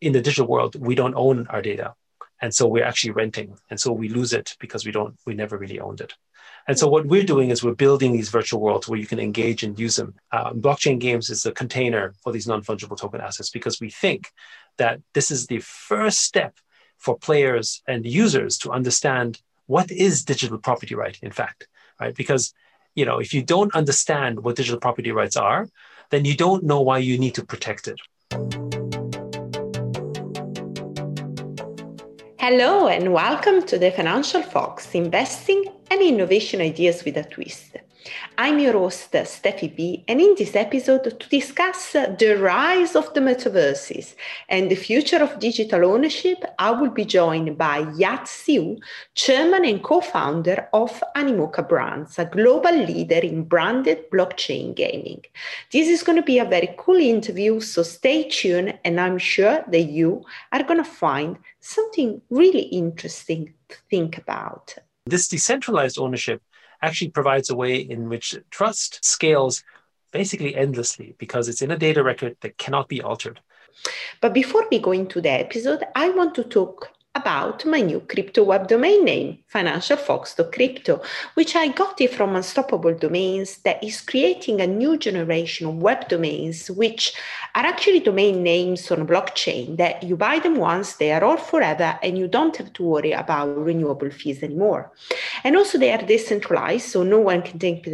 in the digital world, we don't own our data. And so we're actually renting. And so we lose it because we don't, we never really owned it. And so what we're doing is we're building these virtual worlds where you can engage and use them. Um, blockchain games is a container for these non-fungible token assets because we think that this is the first step for players and users to understand what is digital property right, in fact, right? Because you know, if you don't understand what digital property rights are, then you don't know why you need to protect it. Hello, and welcome to the Financial Fox Investing and Innovation Ideas with a Twist. I'm your host, Steffi B, and in this episode, to discuss the rise of the metaverses and the future of digital ownership, I will be joined by Yat Siu, chairman and co founder of Animoca Brands, a global leader in branded blockchain gaming. This is going to be a very cool interview, so stay tuned, and I'm sure that you are going to find something really interesting to think about. This decentralized ownership actually provides a way in which trust scales basically endlessly because it's in a data record that cannot be altered. But before we go into the episode, I want to talk about my new crypto web domain name, financialfox.crypto, which I got it from Unstoppable Domains that is creating a new generation of web domains, which are actually domain names on blockchain that you buy them once, they are all forever, and you don't have to worry about renewable fees anymore. And also they are decentralized, so no one can take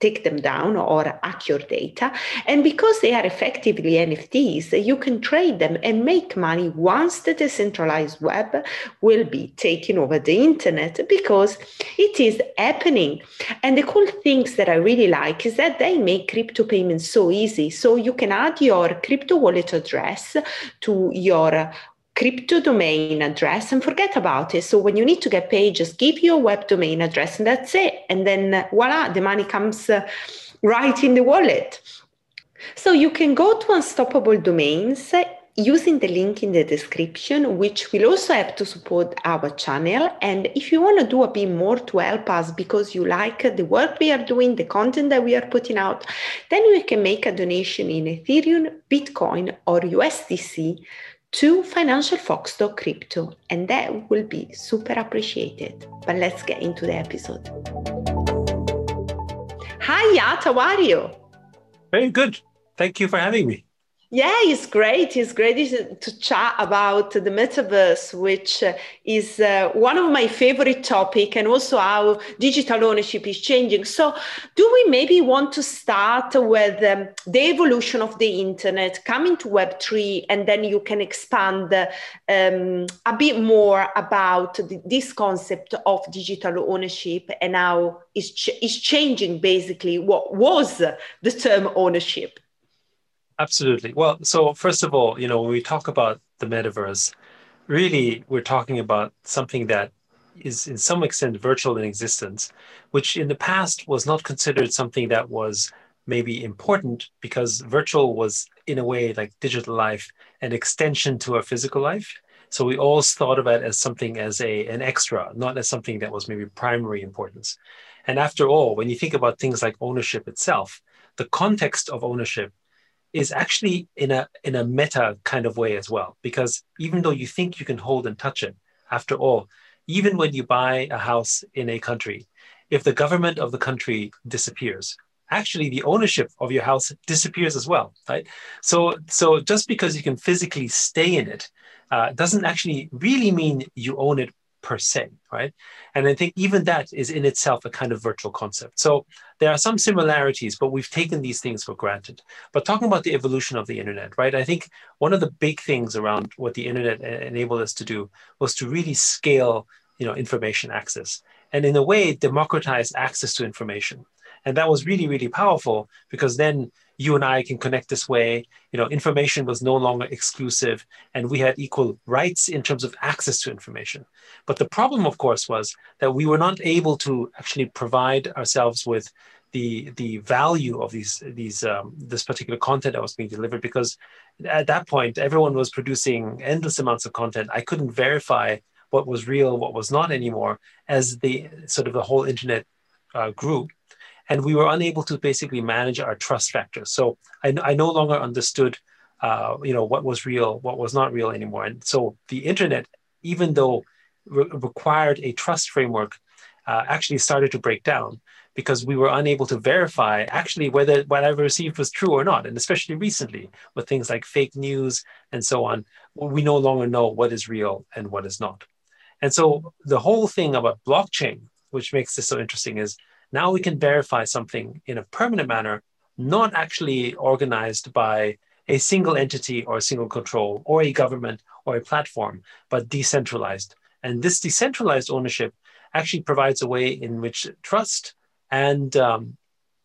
take them down or hack your data. And because they are effectively NFTs, you can trade them and make money once the decentralized web will be taking over the internet because it is happening. And the cool things that I really like is that they make crypto payments so easy. So you can add your crypto wallet address to your crypto domain address and forget about it. So when you need to get paid, just give your web domain address and that's it. And then voila, the money comes uh, right in the wallet. So you can go to Unstoppable Domains uh, using the link in the description, which will also have to support our channel. And if you want to do a bit more to help us because you like the work we are doing, the content that we are putting out, then you can make a donation in Ethereum, Bitcoin, or USDC to financialfox.crypto, and that will be super appreciated. But let's get into the episode. Hi, Yat, how are you? Very good. Thank you for having me. Yeah, it's great. It's great to chat about the metaverse, which uh, is uh, one of my favorite topic, and also how digital ownership is changing. So, do we maybe want to start with um, the evolution of the internet, coming to Web three, and then you can expand um, a bit more about the, this concept of digital ownership and how it's, ch- it's changing basically what was the term ownership. Absolutely. Well, so first of all, you know, when we talk about the metaverse, really we're talking about something that is in some extent virtual in existence, which in the past was not considered something that was maybe important because virtual was in a way like digital life an extension to our physical life. So we always thought of it as something as a an extra, not as something that was maybe primary importance. And after all, when you think about things like ownership itself, the context of ownership is actually in a in a meta kind of way as well because even though you think you can hold and touch it after all even when you buy a house in a country if the government of the country disappears actually the ownership of your house disappears as well right? So so just because you can physically stay in it uh, doesn't actually really mean you own it per se, right? And I think even that is in itself a kind of virtual concept. So there are some similarities, but we've taken these things for granted. But talking about the evolution of the internet, right? I think one of the big things around what the internet enabled us to do was to really scale, you know, information access, and in a way democratize access to information. And that was really, really powerful because then you and I can connect this way. You know, information was no longer exclusive, and we had equal rights in terms of access to information. But the problem, of course, was that we were not able to actually provide ourselves with the the value of these these um, this particular content that was being delivered because at that point everyone was producing endless amounts of content. I couldn't verify what was real, what was not anymore, as the sort of the whole internet uh, grew and we were unable to basically manage our trust factor. So I, I no longer understood uh, you know, what was real, what was not real anymore. And so the internet, even though re- required a trust framework, uh, actually started to break down because we were unable to verify actually whether what I received was true or not. And especially recently with things like fake news and so on, we no longer know what is real and what is not. And so the whole thing about blockchain, which makes this so interesting, is now we can verify something in a permanent manner, not actually organized by a single entity or a single control or a government or a platform, but decentralized. And this decentralized ownership actually provides a way in which trust and um,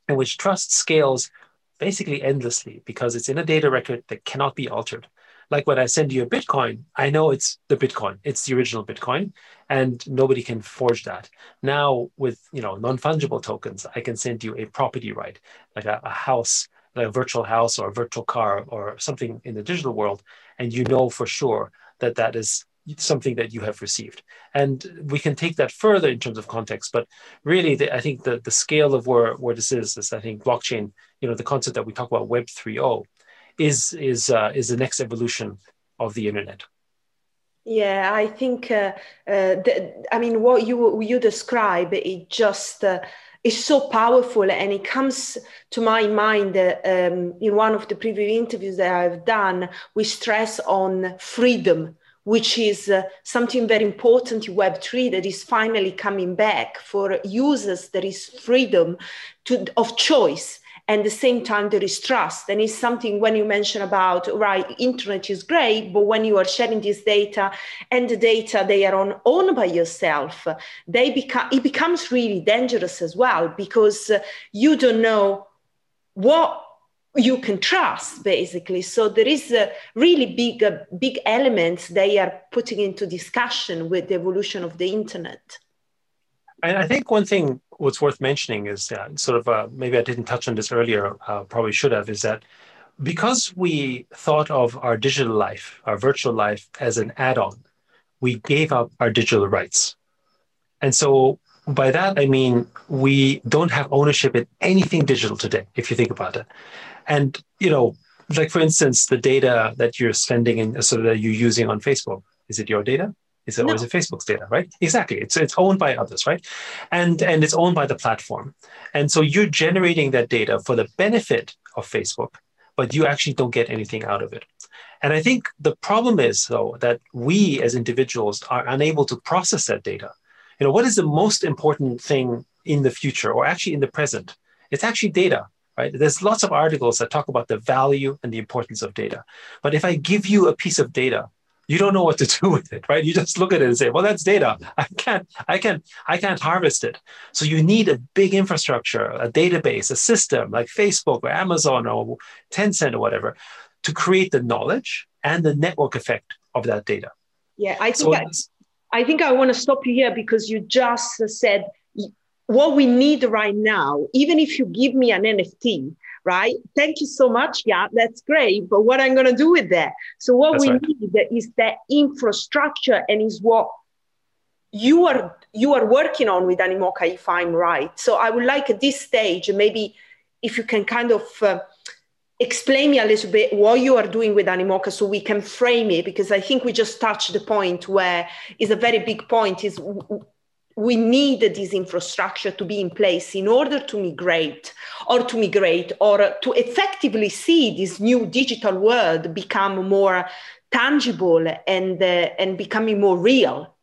in which trust scales basically endlessly because it's in a data record that cannot be altered like when I send you a Bitcoin, I know it's the Bitcoin, it's the original Bitcoin, and nobody can forge that. Now with you know non-fungible tokens, I can send you a property right, like a, a house, like a virtual house or a virtual car or something in the digital world, and you know for sure that that is something that you have received. And we can take that further in terms of context, but really, the, I think the, the scale of where, where this is, is I think blockchain, you know, the concept that we talk about Web 3.0 is is uh, is the next evolution of the internet. Yeah, I think. Uh, uh, the, I mean, what you you describe it just. Uh, is so powerful and it comes to my mind um, in one of the previous interviews that i've done we stress on freedom which is uh, something very important in web3 that is finally coming back for users there is freedom to, of choice and the same time there is trust. And it's something when you mention about right internet is great but when you are sharing this data and the data they are on owned by yourself they become it becomes really dangerous as well because you don't know what you can trust basically. So there is a really big uh, big elements they are putting into discussion with the evolution of the internet. And I think one thing what's worth mentioning is that sort of uh, maybe I didn't touch on this earlier, uh, probably should have, is that because we thought of our digital life, our virtual life, as an add on, we gave up our digital rights. And so by that, I mean, we don't have ownership in anything digital today, if you think about it. And, you know, like for instance, the data that you're spending and so that you're using on Facebook, is it your data? Is it, no. is Facebook's data, right? Exactly. It's it's owned by others, right? And and it's owned by the platform. And so you're generating that data for the benefit of Facebook, but you actually don't get anything out of it. And I think the problem is though that we as individuals are unable to process that data. You know, what is the most important thing in the future or actually in the present? It's actually data right? There's lots of articles that talk about the value and the importance of data. But if I give you a piece of data you don't know what to do with it right? You just look at it and say well that's data. I can't i can't i can't harvest it. So you need a big infrastructure a database a system like facebook or amazon or tencent or whatever to create the knowledge and the network effect of that data. Yeah i think so I, I think i want to stop you here because you just said what we need right now even if you give me an nft right? Thank you so much. Yeah, that's great. But what I'm going to do with that? So what that's we right. need is that infrastructure and is what you are you are working on with Animoca, if I'm right. So I would like at this stage, maybe if you can kind of uh, explain me a little bit what you are doing with Animoca so we can frame it because I think we just touched the point where is a very big point is we need this infrastructure to be in place in order to migrate or to migrate or to effectively see this new digital world become more tangible and uh, and becoming more real.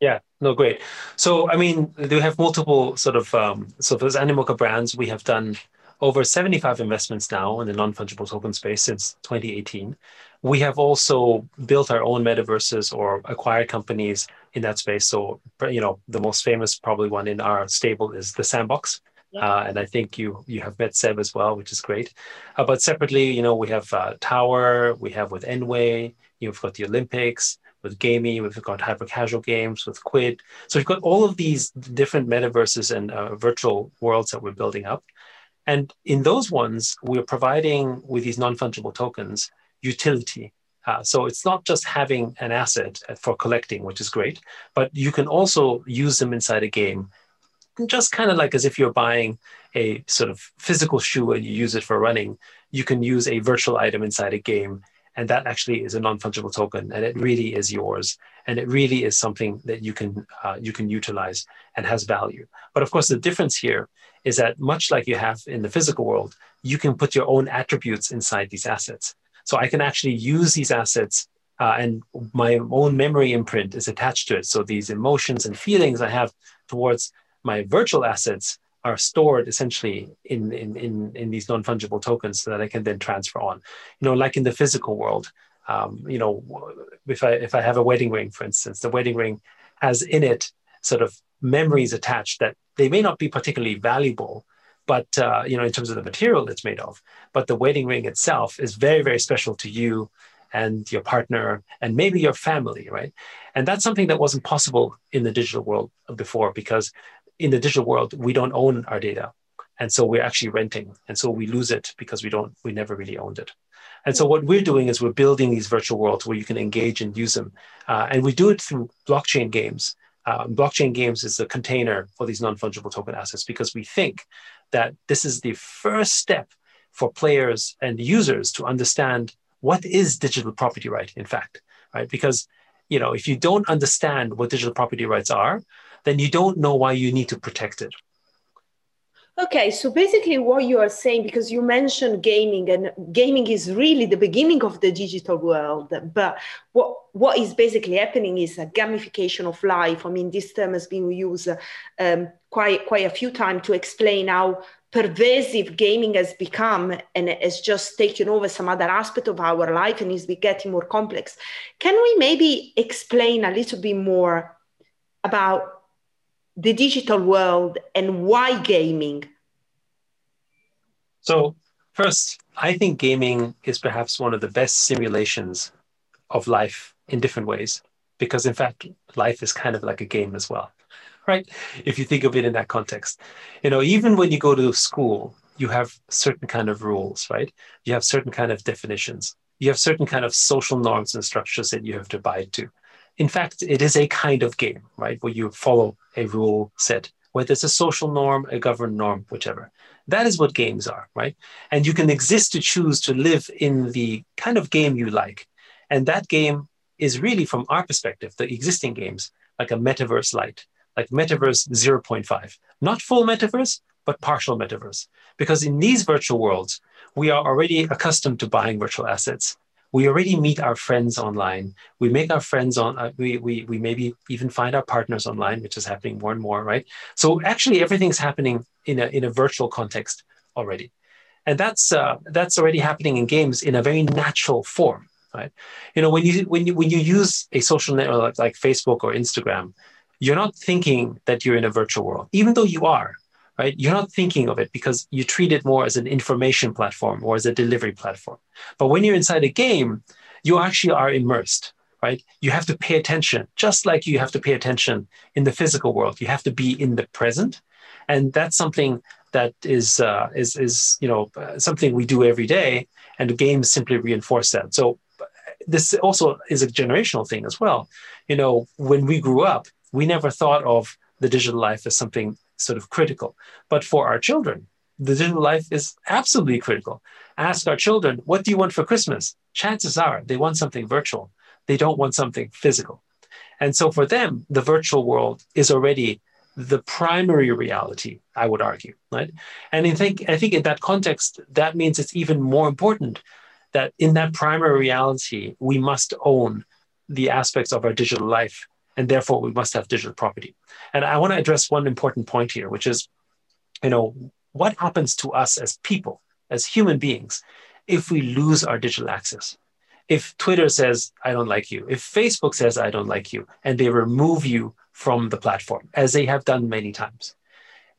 Yeah no great. So i mean we have multiple sort of um, so as animoca brands we have done over 75 investments now in the non-fungible token space since 2018 we have also built our own metaverses or acquired companies in that space. So, you know, the most famous probably one in our stable is the Sandbox. Yeah. Uh, and I think you you have met Seb as well, which is great. Uh, but separately, you know, we have uh, Tower, we have with nWay, you've got the Olympics, with Gamee, we've got hyper casual games with Quidd. So we've got all of these different metaverses and uh, virtual worlds that we're building up. And in those ones, we're providing with these non fungible tokens utility. Uh, so it's not just having an asset for collecting, which is great, but you can also use them inside a game just kind of like as if you're buying a sort of physical shoe and you use it for running, you can use a virtual item inside a game. And that actually is a non-fungible token, and it really is yours, and it really is something that you can uh, you can utilize and has value. But of course, the difference here is that much like you have in the physical world, you can put your own attributes inside these assets. So I can actually use these assets uh, and my own memory imprint is attached to it. So these emotions and feelings I have towards my virtual assets are stored essentially in, in, in, in these non-fungible tokens so that I can then transfer on. You know, like in the physical world, um, you know, if I if I have a wedding ring, for instance, the wedding ring has in it sort of memories attached that they may not be particularly valuable, but uh, you know, in terms of the material it's made of. But the wedding ring itself is very, very special to you and your partner and maybe your family, right? And that's something that wasn't possible in the digital world before because in the digital world, we don't own our data. And so we're actually renting. And so we lose it because we don't, we never really owned it. And so what we're doing is we're building these virtual worlds where you can engage and use them. Uh, and we do it through blockchain games. Uh, blockchain games is the container for these non-fungible token assets because we think that this is the first step for players and users to understand what is digital property right, in fact, right? Because, you know, if you don't understand what digital property rights are, then you don't know why you need to protect it. Okay, so basically, what you are saying, because you mentioned gaming, and gaming is really the beginning of the digital world. But what what is basically happening is a gamification of life. I mean, this term has been used um, quite quite a few times to explain how pervasive gaming has become and has just taken over some other aspect of our life and is getting more complex. Can we maybe explain a little bit more about the digital world and why gaming? So, first, I think gaming is perhaps one of the best simulations of life in different ways, because in fact, life is kind of like a game as well right? If you think of it in that context. You know, even when you go to school, you have certain kind of rules, right? You have certain kind of definitions. You have certain kind of social norms and structures that you have to abide to. In fact, it is a kind of game, right? Where you follow a rule set, whether it's a social norm, a governed norm, whichever. That is what games are, right? And you can exist to choose to live in the kind of game you like. And that game is really, from our perspective, the existing games, like a metaverse light, like metaverse 0.5, not full metaverse, but partial metaverse. Because in these virtual worlds, we are already accustomed to buying virtual assets. We already meet our friends online. We make our friends on, uh, we, we, we maybe even find our partners online, which is happening more and more, right? So actually everything's happening in a, in a virtual context already. And that's, uh, that's already happening in games in a very natural form, right? You know, when you, when you, when you use a social network like, like Facebook or Instagram, you're not thinking that you're in a virtual world, even though you are, right? You're not thinking of it because you treat it more as an information platform or as a delivery platform. But when you're inside a game, you actually are immersed, right? You have to pay attention, just like you have to pay attention in the physical world. You have to be in the present, and that's something that is uh, is is you know something we do every day, and games simply reinforce that. So this also is a generational thing as well. You know, when we grew up, we never thought of the digital life as something sort of critical. But for our children, the digital life is absolutely critical. Ask our children, what do you want for Christmas? Chances are they want something virtual. They don't want something physical. And so for them, the virtual world is already the primary reality, I would argue, right? And I think I think in that context, that means it's even more important that in that primary reality, we must own the aspects of our digital life and therefore we must have digital property. And I want to address one important point here, which is, you know, what happens to us as people, as human beings, if we lose our digital access? If Twitter says, I don't like you, if Facebook says, I don't like you, and they remove you from the platform, as they have done many times,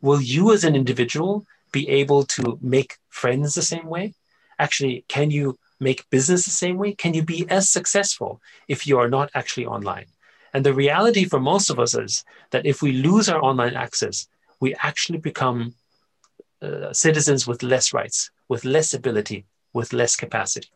will you as an individual be able to make friends the same way? Actually, can you make business the same way? Can you be as successful if you are not actually online? And the reality for most of us is that if we lose our online access, we actually become uh, citizens with less rights, with less ability, with less capacity.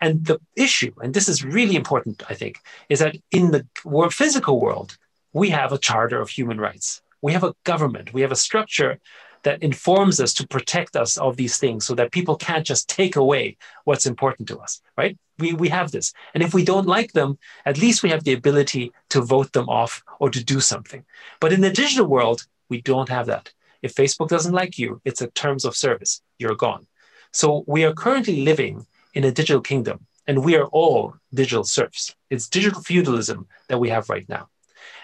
And the issue, and this is really important, I think, is that in the physical world, we have a charter of human rights. We have a government. We have a structure that informs us to protect us of these things so that people can't just take away what's important to us, right? We, we have this. And if we don't like them, at least we have the ability to vote them off or to do something. But in the digital world, we don't have that. If Facebook doesn't like you, it's a terms of service. You're gone. So we are currently living in a digital kingdom and we are all digital serfs. It's digital feudalism that we have right now.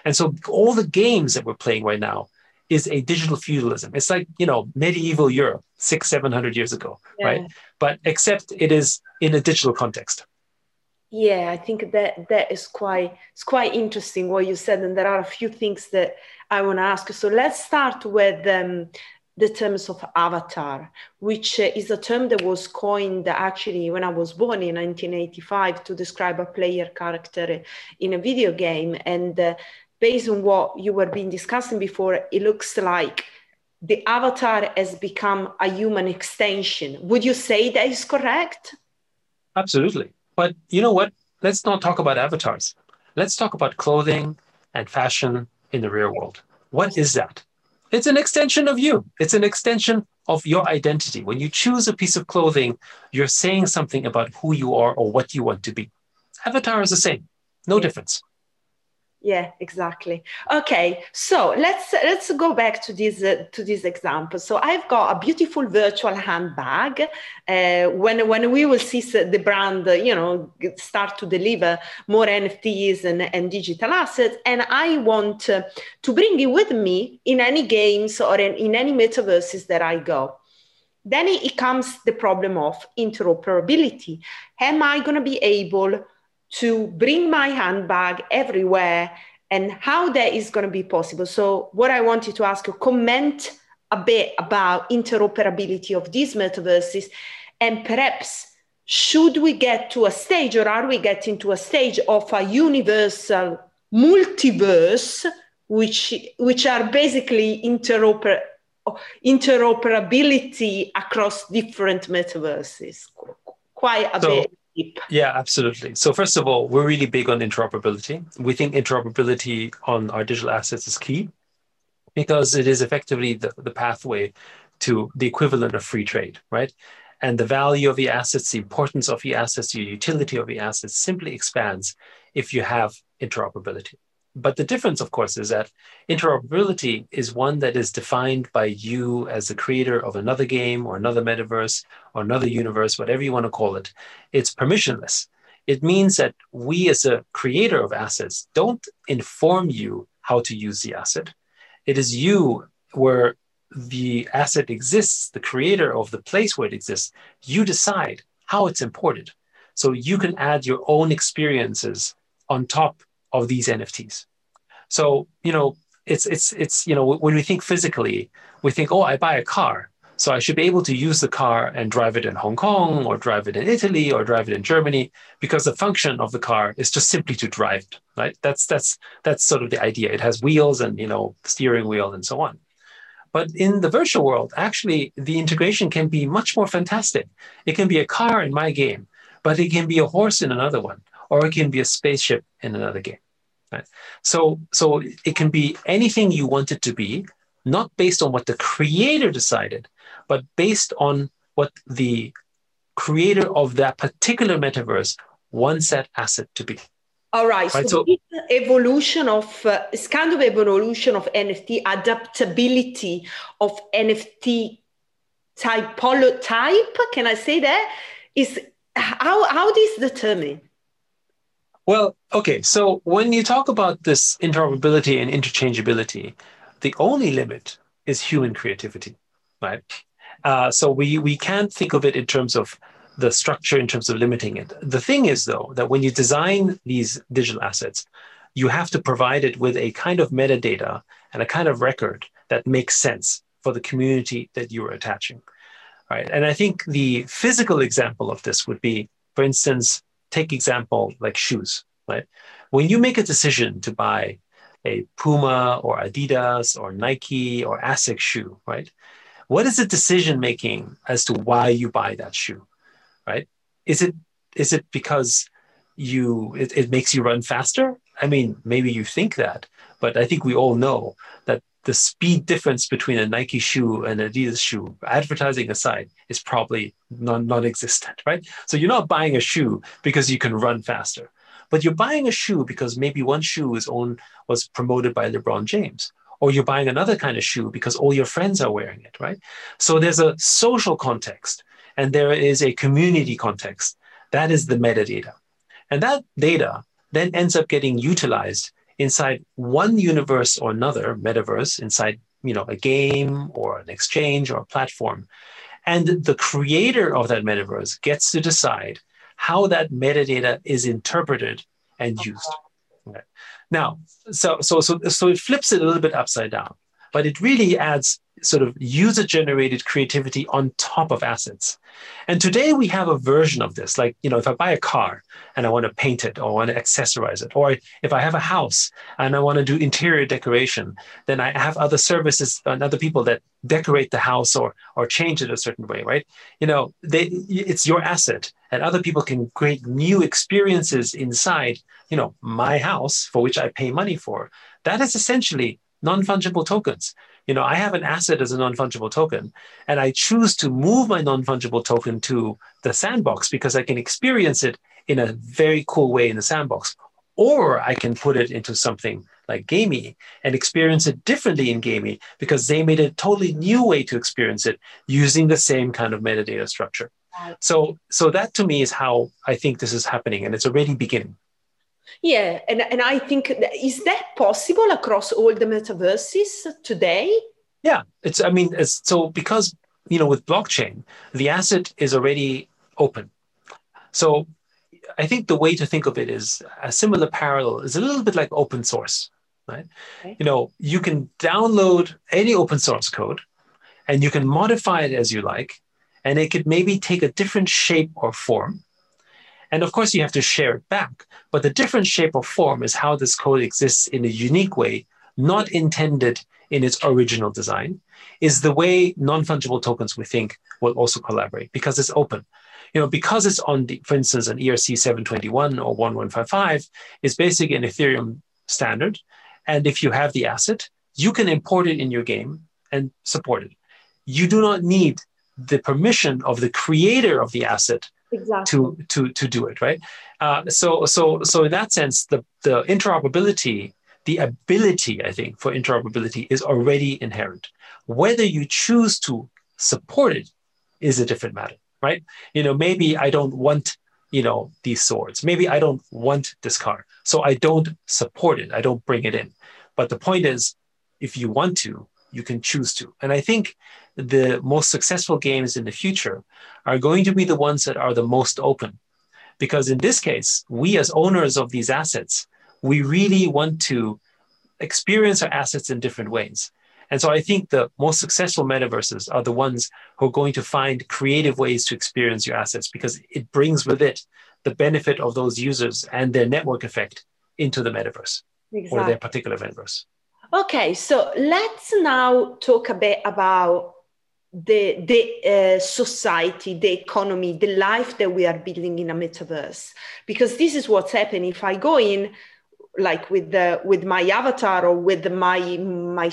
And so all the games that we're playing right now is a digital feudalism. It's like, you know, medieval Europe, six, 700 years ago, yeah. right? But except it is in a digital context. Yeah, I think that that is quite it's quite interesting what you said, and there are a few things that I want to ask. So let's start with um, the terms of avatar, which uh, is a term that was coined actually when I was born in 1985 to describe a player character in a video game. And uh, based on what you were being discussing before, it looks like the avatar has become a human extension. Would you say that is correct? Absolutely. But you know what? Let's not talk about avatars. Let's talk about clothing and fashion in the real world. What is that? It's an extension of you. It's an extension of your identity. When you choose a piece of clothing, you're saying something about who you are or what you want to be. Avatar is the same, no difference yeah exactly. Okay so let's let's go back to this uh, to this example. So i've got a beautiful virtual handbag uh, when when we will see the brand uh, you know start to deliver more nfts and, and digital assets and i want uh, to bring it with me in any games or in, in any metaverses that i go. Then it comes the problem of interoperability. Am i going to be able to bring my handbag everywhere and how that is going to be possible. So, what I wanted to ask you, comment a bit about interoperability of these metaverses and perhaps should we get to a stage or are we getting to a stage of a universal multiverse which which are basically interoper interoperability across different metaverses quite a so, bit yeah, absolutely. So first of all, we're really big on interoperability. We think interoperability on our digital assets is key because it is effectively the, the pathway to the equivalent of free trade, right? And the value of the assets, the importance of the assets, the utility of the assets simply expands if you have interoperability. But the difference, of course, is that interoperability is one that is defined by you as the creator of another game or another metaverse or another universe, whatever you want to call it. It's permissionless. It means that we, as a creator of assets, don't inform you how to use the asset. It is you where the asset exists, the creator of the place where it exists. You decide how it's imported. So you can add your own experiences on top of these NFTs. So, you know, it's it's it's you know when we think physically, we think, oh, I buy a car, so I should be able to use the car and drive it in Hong Kong or drive it in Italy or drive it in Germany because the function of the car is just simply to drive it, right? That's that's that's sort of the idea. It has wheels and you know steering wheel and so on. But in the virtual world, actually, the integration can be much more fantastic. It can be a car in my game, but it can be a horse in another one, or it can be a spaceship in another game. Right? So, so it can be anything you want it to be, not based on what the creator decided, but based on what the creator of that particular metaverse wants that asset to be. All right. right so, so evolution of uh, it's kind of evolution of NFT adaptability of NFT type type. Can I say that? Is how how this determined? Well, okay. So when you talk about this interoperability and interchangeability, the only limit is human creativity, right? Uh, so we we can't think of it in terms of the structure, in terms of limiting it. The thing is, though, that when you design these digital assets, you have to provide it with a kind of metadata and a kind of record that makes sense for the community that you are attaching, right? And I think the physical example of this would be, for instance, take example like shoes, right? When you make a decision to buy a Puma or Adidas or Nike or Asics shoe, right? What is the decision making as to why you buy that shoe, right? Is it is it because you it, it makes you run faster? I mean, maybe you think that, but I think we all know that the speed difference between a Nike shoe and an Adidas shoe, advertising aside, is probably non non-existent, right? So you're not buying a shoe because you can run faster, but you're buying a shoe because maybe one shoe is owned was promoted by LeBron James, or you're buying another kind of shoe because all your friends are wearing it, right? So there's a social context and there is a community context. That is the metadata. And that data then ends up getting utilized inside one universe or another metaverse inside you know a game or an exchange or a platform. And the creator of that metaverse gets to decide how that metadata is interpreted and used. Okay. now so so so so it flips it a little bit upside down but it really adds sort of user generated creativity on top of assets. And today we have a version of this. Like, you know, if I buy a car and I want to paint it or want to accessorize it, or if I have a house and I want to do interior decoration, then I have other services and other people that decorate the house or or change it a certain way, right? You know, they it's your asset and other people can create new experiences inside, you know, my house for which I pay money for. That is essentially non-fungible tokens you know, I have an asset as a non-fungible token, and I choose to move my non-fungible token to the sandbox because I can experience it in a very cool way in the sandbox. Or I can put it into something like Gamee and experience it differently in Gamee because they made a totally new way to experience it using the same kind of metadata structure. So, so that to me is how I think this is happening, and it's already beginning. Yeah, and, and I think is that possible across all the metaverses today? Yeah, it's I mean it's so because you know with blockchain the asset is already open. So I think the way to think of it is a similar parallel is a little bit like open source, right? Okay. You know, you can download any open source code and you can modify it as you like and it could maybe take a different shape or form and of course, you have to share it back. But the different shape or form is how this code exists in a unique way, not intended in its original design, is the way non-fungible tokens we think will also collaborate because it's open. You know, because it's on the, for instance, an ERC 721 or 1155 is basically an Ethereum standard. And if you have the asset, you can import it in your game and support it. You do not need the permission of the creator of the asset exactly. to to to do it right? Uh, so so so in that sense the the interoperability the ability i think for interoperability is already inherent. Whether you choose to support it is a different matter right? You know maybe i don't want you know these swords. Maybe i don't want this car so i don't support it. I don't bring it in. But the point is if you want to you can choose to and i think the most successful games in the future are going to be the ones that are the most open. Because in this case, we as owners of these assets, we really want to experience our assets in different ways. And so I think the most successful metaverses are the ones who are going to find creative ways to experience your assets because it brings with it the benefit of those users and their network effect into the metaverse exactly. or their particular metaverse. Okay, so let's now talk a bit about the the uh, society the economy the life that we are building in a metaverse. Because this is what's happening. If i go in like with the with my avatar or with my my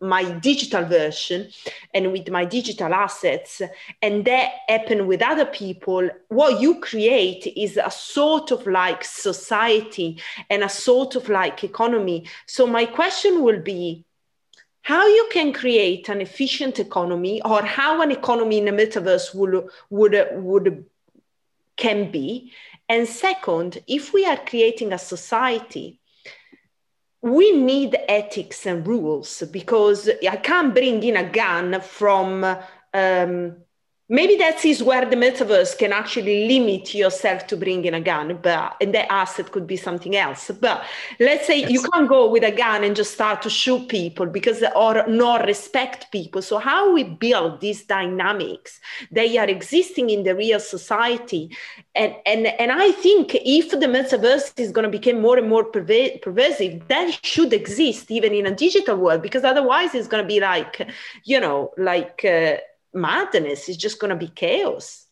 my digital version and with my digital assets and that happen with other people what you create is a sort of like society and a sort of like economy. So my question will be how you can create an efficient economy or how an economy in the metaverse would would would can be? And second if we are creating a society we need ethics and rules because i can't bring in a gun from um, maybe that is where the metaverse can actually limit yourself to bringing a gun but and that asset could be something else. But let's say yes. you can't go with a gun and just start to shoot people because or not respect people. So how we build these dynamics they are existing in the real society. And and and i think if the metaverse is going to become more and more perva- pervasive that should exist even in a digital world because otherwise it's going to be like you know like uh, madness. It's just going to be chaos.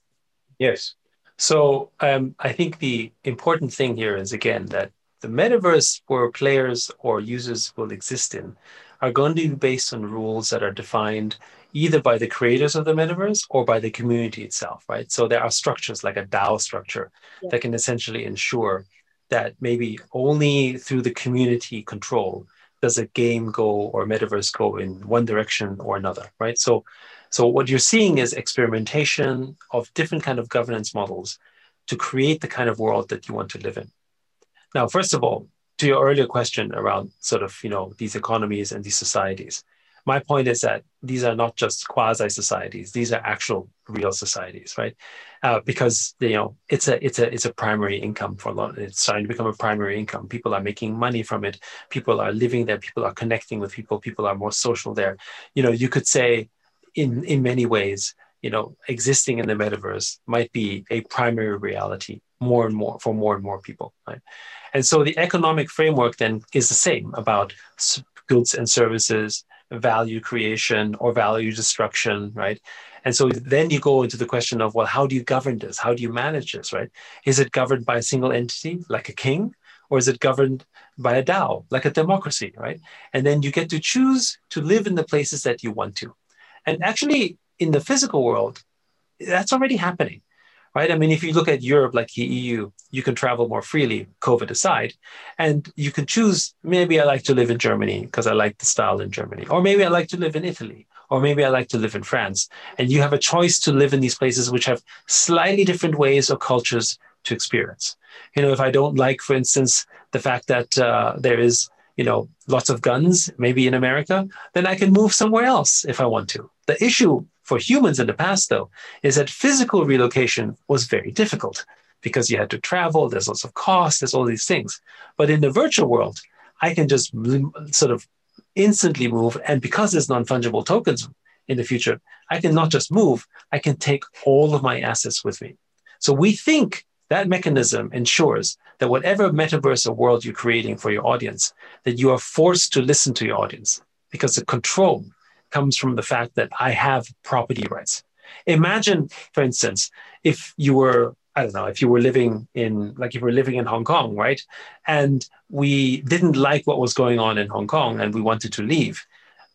Yes. So um, I think the important thing here is again that the metaverse where players or users will exist in are going to be based on rules that are defined either by the creators of the metaverse or by the community itself, right? So there are structures like a DAO structure yeah. that can essentially ensure that maybe only through the community control does a game go or metaverse go in one direction or another, right? So, so what you're seeing is experimentation of different kind of governance models to create the kind of world that you want to live in. Now, first of all, to your earlier question around sort of you know these economies and these societies, my point is that these are not just quasi societies; these are actual real societies, right? Uh, because you know it's a it's a it's a primary income for a lot. It's starting to become a primary income. People are making money from it. People are living there. People are connecting with people. People are more social there. You know, you could say in in many ways, you know, existing in the metaverse might be a primary reality more and more for more and more people, right? And so the economic framework then is the same about goods and services value creation or value destruction, right? And so then you go into the question of, well, how do you govern this? How do you manage this, right? Is it governed by a single entity like a king? Or is it governed by a DAO, like a democracy, right? And then you get to choose to live in the places that you want to. And actually, in the physical world, that's already happening right? I mean, if you look at Europe, like the EU, you can travel more freely, COVID aside, and you can choose maybe I like to live in Germany because I like the style in Germany, or maybe I like to live in Italy, or maybe I like to live in France. And you have a choice to live in these places which have slightly different ways or cultures to experience. You know, if I don't like, for instance, the fact that uh, there is you know lots of guns maybe in america then i can move somewhere else if i want to the issue for humans in the past, though, is that physical relocation was very difficult because you had to travel, there's lots of cost, there's all these things. But in the virtual world, I can just sort of instantly move. And because there's non fungible tokens in the future, I can not just move, I can take all of my assets with me. So we think that mechanism ensures that whatever metaverse or world you're creating for your audience, that you are forced to listen to your audience because the control comes from the fact that I have property rights. Imagine, for instance, if you were, I don't know, if you were living in, like, if you were living in Hong Kong, right? And we didn't like what was going on in Hong Kong and we wanted to leave.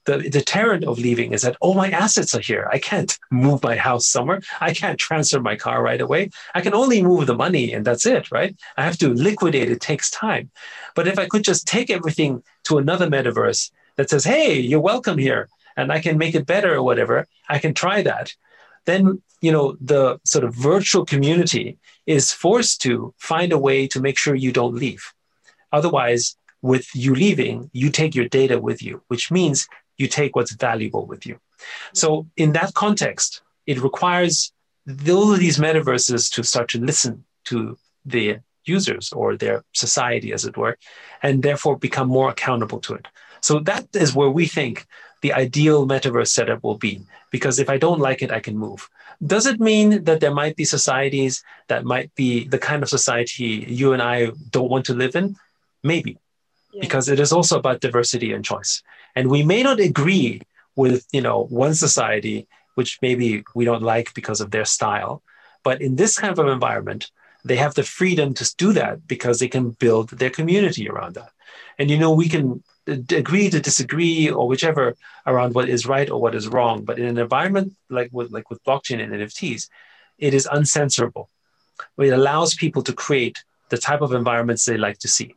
The deterrent of leaving is that all my assets are here. I can't move my house somewhere. I can't transfer my car right away. I can only move the money and that's it, right? I have to liquidate. It takes time. But if I could just take everything to another metaverse that says, hey, you're welcome here and I can make it better or whatever, I can try that. Then, you know, the sort of virtual community is forced to find a way to make sure you don't leave. Otherwise, with you leaving, you take your data with you, which means you take what's valuable with you. So, in that context, it requires all of these metaverses to start to listen to the users or their society, as it were, and therefore become more accountable to it. So, that is where we think the ideal metaverse setup will be. Because if I don't like it, I can move. Does it mean that there might be societies that might be the kind of society you and I don't want to live in? Maybe, yeah. because it is also about diversity and choice. And we may not agree with you know one society which maybe we don't like because of their style, but in this kind of environment, they have the freedom to do that because they can build their community around that. And you know, we can agree to disagree or whichever around what is right or what is wrong. But in an environment like with like with blockchain and NFTs, it is uncensorable. It allows people to create the type of environments they like to see.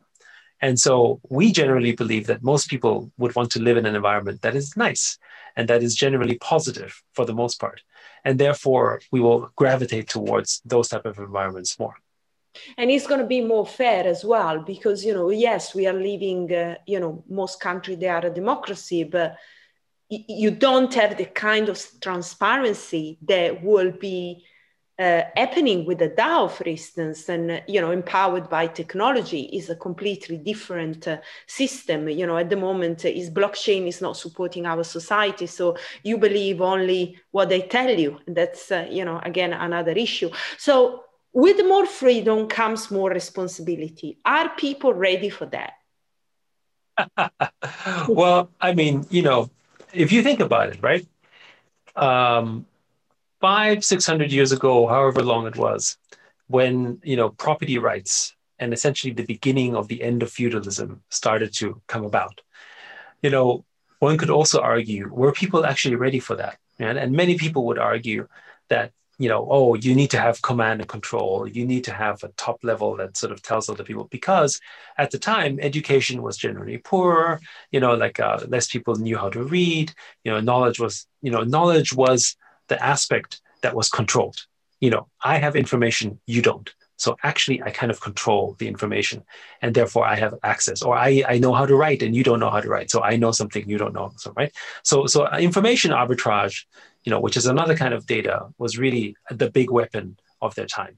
And so we generally believe that most people would want to live in an environment that is nice and that is generally positive for the most part. And therefore we will gravitate towards those type of environments more and it's going to be more fair as well because you know yes we are living uh, you know most countries they are a democracy but you don't have the kind of transparency that will be uh, happening with the DAO, for instance, and you know, empowered by technology, is a completely different uh, system. You know, at the moment, uh, is blockchain is not supporting our society, so you believe only what they tell you. That's uh, you know, again, another issue. So with more freedom comes more responsibility. Are people ready for that? well, I mean, you know, if you think about it, right? Um, five, six hundred years ago, however long it was, when you know property rights and essentially the beginning of the end of feudalism started to come about. You know, one could also argue were people actually ready for that? And, and many people would argue that you know, oh, you need to have command and control. You need to have a top level that sort of tells other people because at the time education was generally poorer. You know, like uh, less people knew how to read. You know, knowledge was you know knowledge was the aspect that was controlled. You know, I have information, you don't. So actually, I kind of control the information, and therefore I have access, or I, I know how to write, and you don't know how to write. So I know something you don't know. So right. So so uh, information arbitrage, you know, which is another kind of data, was really the big weapon of their time.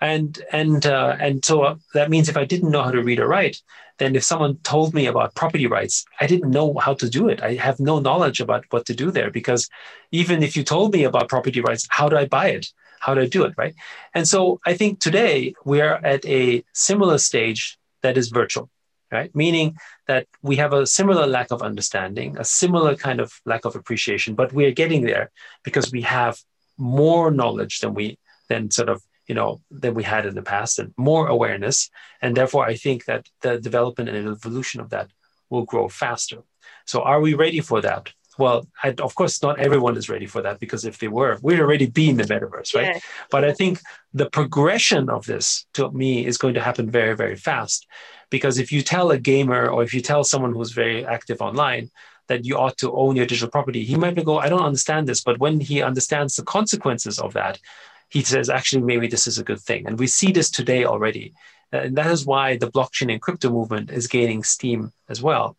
And and uh, and so that means if I didn't know how to read or write, then if someone told me about property rights, I didn't know how to do it. I have no knowledge about what to do there because even if you told me about property rights, how do I buy it? how do I do it, right? And so I think today we are at a similar stage that is virtual, right? Meaning that we have a similar lack of understanding, a similar kind of lack of appreciation, but we are getting there because we have more knowledge than we than sort of you know than we had in the past and more awareness and therefore i think that the development and evolution of that will grow faster so are we ready for that well, I, of course, not everyone is ready for that because if they were, we'd already be in the metaverse, right? Yeah. But I think the progression of this to me is going to happen very, very fast. Because if you tell a gamer or if you tell someone who's very active online that you ought to own your digital property, he might go, oh, I don't understand this. But when he understands the consequences of that, he says, actually, maybe this is a good thing. And we see this today already. And that is why the blockchain and crypto movement is gaining steam as well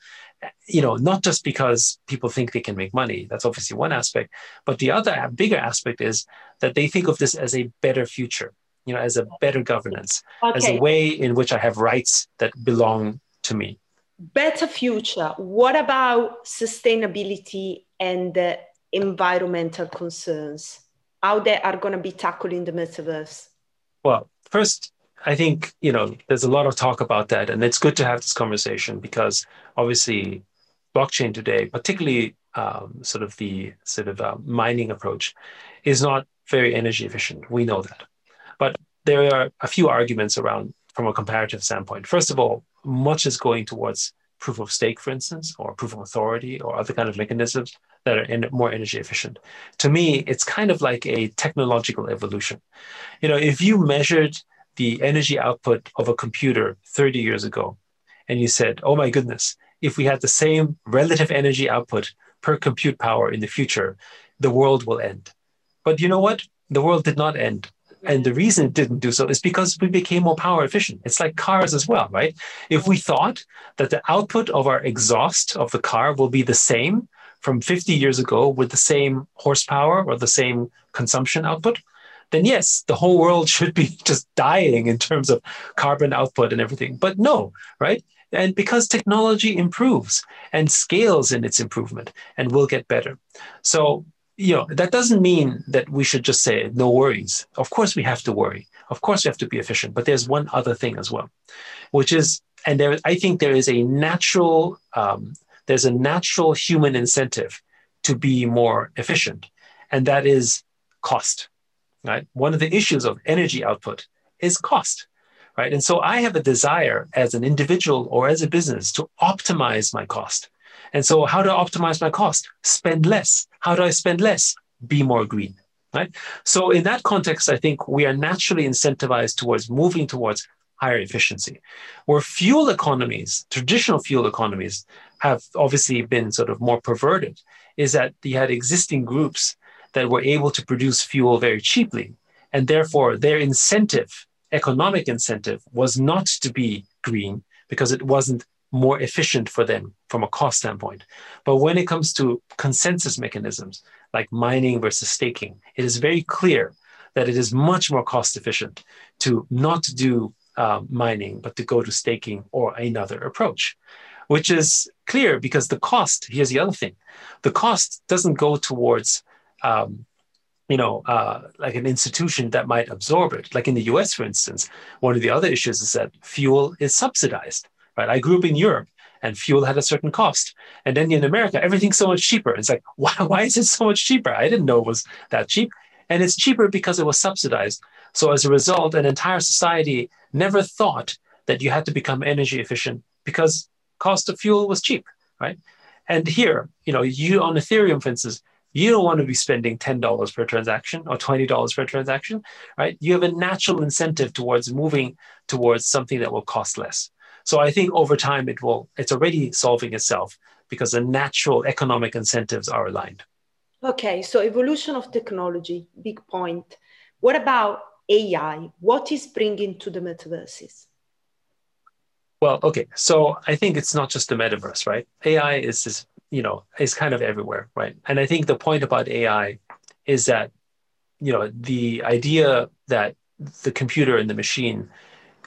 you know, not just because people think they can make money. That's obviously one aspect. But the other bigger aspect is that they think of this as a better future, you know, as a better governance, okay. as a way in which I have rights that belong to me. Better future. What about sustainability and uh, environmental concerns? How they are going to be tackled in the metaverse? Well, first, I think you know there's a lot of talk about that, and it's good to have this conversation because obviously, blockchain today, particularly um, sort of the sort of uh, mining approach, is not very energy efficient. We know that, but there are a few arguments around from a comparative standpoint. First of all, much is going towards proof of stake, for instance, or proof of authority, or other kind of mechanisms that are more energy efficient. To me, it's kind of like a technological evolution. You know, if you measured the energy output of a computer 30 years ago, and you said, oh my goodness, if we had the same relative energy output per compute power in the future, the world will end. But you know what? The world did not end. And the reason it didn't do so is because we became more power efficient. It's like cars as well, right? If we thought that the output of our exhaust of the car will be the same from 50 years ago with the same horsepower or the same consumption output, then yes, the whole world should be just dying in terms of carbon output and everything. But no, right? And because technology improves and scales in its improvement and will get better. So, you know, that doesn't mean that we should just say no worries. Of course, we have to worry. Of course, we have to be efficient. But there's one other thing as well, which is, and there, I think there is a natural, um, there's a natural human incentive to be more efficient, and that is cost right? One of the issues of energy output is cost, right? And so I have a desire as an individual or as a business to optimize my cost. And so how do I optimize my cost? Spend less. How do I spend less? Be more green, right? So in that context, I think we are naturally incentivized towards moving towards higher efficiency. Where fuel economies, traditional fuel economies, have obviously been sort of more perverted, is that you had existing groups that were able to produce fuel very cheaply. And therefore, their incentive, economic incentive, was not to be green because it wasn't more efficient for them from a cost standpoint. But when it comes to consensus mechanisms like mining versus staking, it is very clear that it is much more cost efficient to not do uh, mining, but to go to staking or another approach, which is clear because the cost, here's the other thing the cost doesn't go towards um, you know, uh, like an institution that might absorb it. Like in the US, for instance, one of the other issues is that fuel is subsidized, right? I grew up in Europe and fuel had a certain cost. And then in America, everything's so much cheaper. It's like, why, why is it so much cheaper? I didn't know it was that cheap. And it's cheaper because it was subsidized. So as a result, an entire society never thought that you had to become energy efficient because cost of fuel was cheap, right? And here, you know, you on Ethereum, for instance, you don't want to be spending $10 per transaction or $20 per transaction, right? You have a natural incentive towards moving towards something that will cost less. So I think over time it will, it's already solving itself because the natural economic incentives are aligned. Okay, so evolution of technology, big point. What about AI? What is bringing to the metaverses? Well, okay, so I think it's not just the metaverse, right? AI is this, you know, is kind of everywhere, right? And I think the point about AI is that, you know, the idea that the computer and the machine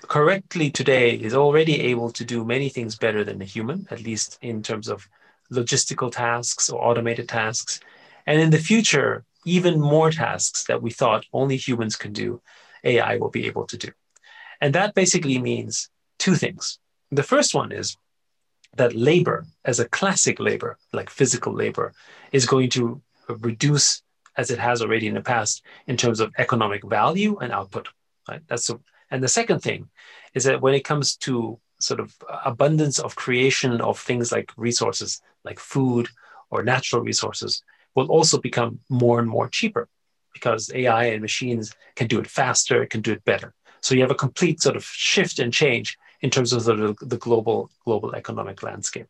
correctly today is already able to do many things better than a human, at least in terms of logistical tasks or automated tasks. And in the future, even more tasks that we thought only humans can do, AI will be able to do. And that basically means two things. The first one is that labor, as a classic labor, like physical labor, is going to reduce as it has already in the past in terms of economic value and output. Right? That's a, and the second thing is that when it comes to sort of abundance of creation of things like resources, like food or natural resources, will also become more and more cheaper because AI and machines can do it faster, can do it better. So you have a complete sort of shift and change in terms of the, the global global economic landscape.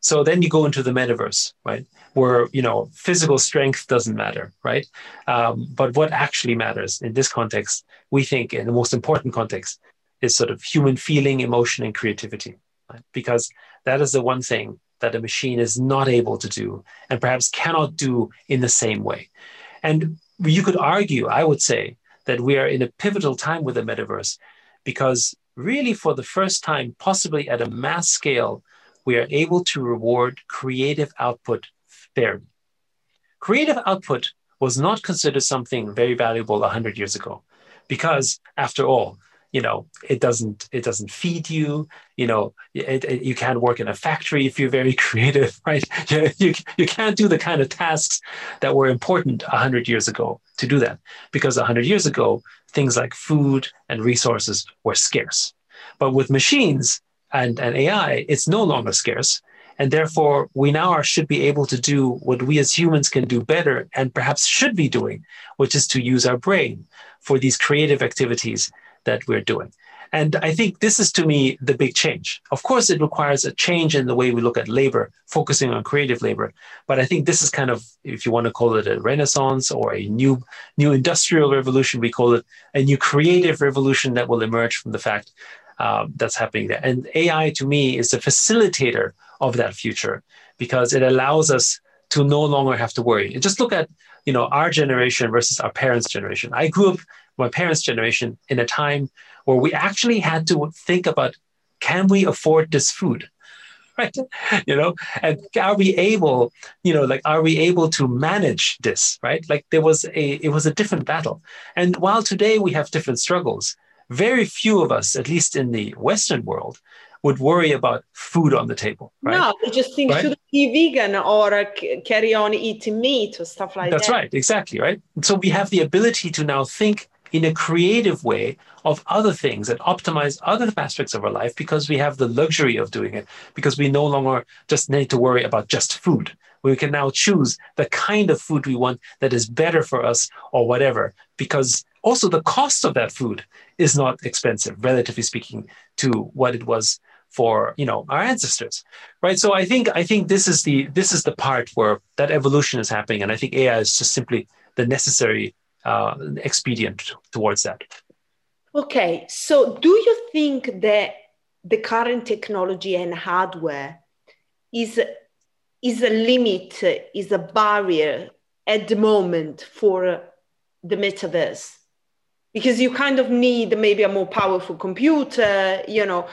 So then you go into the metaverse, right, where you know physical strength doesn't matter, right? Um, but what actually matters in this context, we think, in the most important context, is sort of human feeling, emotion, and creativity, right? because that is the one thing that a machine is not able to do and perhaps cannot do in the same way. And you could argue, I would say, that we are in a pivotal time with the metaverse because really for the first time, possibly at a mass scale, we are able to reward creative output fairly. Creative output was not considered something very valuable 100 years ago because, after all, you know it doesn't it doesn't feed you. You know it, it, you can't work in a factory if you're very creative right? You, you, you can't do the kind of tasks that were important 100 years ago to do that because 100 years ago things like food and resources were scarce. But with machines and, and ai it's no longer scarce and therefore we now are, should be able to do what we as humans can do better and perhaps should be doing which is to use our brain for these creative activities that we're doing. And I think this is to me the big change. Of course, it requires a change in the way we look at labor, focusing on creative labor. But I think this is kind of, if you want to call it a renaissance or a new, new industrial revolution, we call it a new creative revolution that will emerge from the fact um, that's happening there. And AI to me is the facilitator of that future because it allows us to no longer have to worry. And just look at, you know, our generation versus our parents' generation. I grew up my parents' generation in a time where we actually had to think about can we afford this food? Right. You know, and are we able, you know, like are we able to manage this? Right. Like there was a it was a different battle. And while today we have different struggles, very few of us, at least in the Western world, would worry about food on the table. Right? No, they just think right? should be vegan or uh, carry on eating meat or stuff like That's that. That's right, exactly, right? So we have the ability to now think in a creative way of other things and optimize other aspects of our life because we have the luxury of doing it because we no longer just need to worry about just food we can now choose the kind of food we want that is better for us or whatever because also the cost of that food is not expensive relatively speaking to what it was for you know our ancestors right so i think i think this is the this is the part where that evolution is happening and i think ai is just simply the necessary uh, expedient towards that. Okay, so do you think that the current technology and hardware is is a limit, is a barrier at the moment for the metaverse? Because you kind of need maybe a more powerful computer, you know,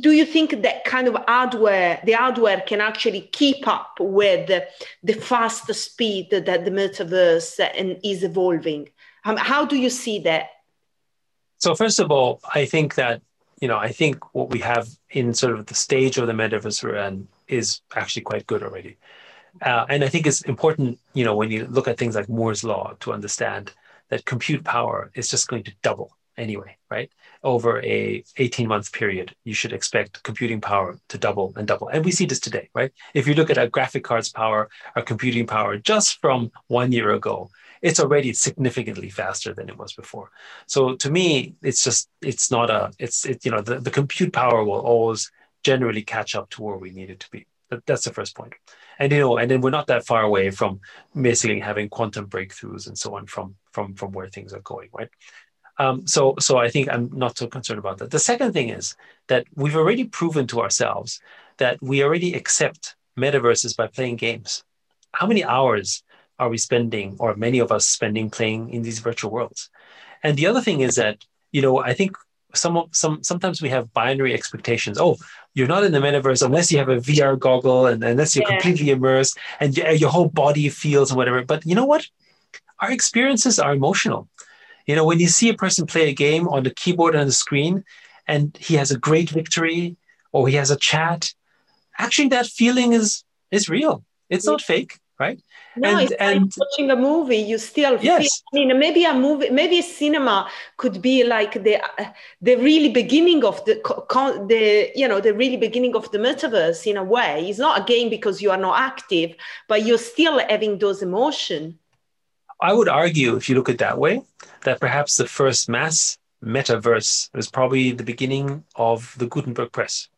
do you think that kind of hardware, the hardware can actually keep up with the, the fast speed that the metaverse and is evolving? Um, how do you see that? So first of all, I think that you know I think what we have in sort of the stage of the metaverse in is actually quite good already, uh, and I think it's important you know when you look at things like Moore's law to understand that compute power is just going to double anyway, right? Over a 18 month period, you should expect computing power to double and double. And we see this today, right? If you look at our graphic cards power, our computing power just from one year ago, it's already significantly faster than it was before. So to me, it's just, it's not a, it's, it, you know, the, the compute power will always generally catch up to where we need it to be. That's the first point. And you know, and then we're not that far away from basically having quantum breakthroughs and so on from from from where things are going, right? Um, so, so I think I'm not so concerned about that. The second thing is that we've already proven to ourselves that we already accept metaverses by playing games. How many hours are we spending, or many of us spending, playing in these virtual worlds? And the other thing is that you know I think some some sometimes we have binary expectations. Oh, you're not in the metaverse unless you have a VR goggle and unless you're yeah. completely immersed and your whole body feels and whatever. But you know what? Our experiences are emotional. You know, when you see a person play a game on the keyboard and the screen and he has a great victory or he has a chat, actually that feeling is is real. It's not fake, right? No, and, and, watching a movie. You still yes. feel. I mean, maybe a movie, maybe a cinema could be like the the really beginning of the the you know the really beginning of the metaverse in a way. It's not a game because you are not active, but you're still having those emotions. I would argue, if you look at it that way, that perhaps the first mass metaverse was probably the beginning of the Gutenberg press,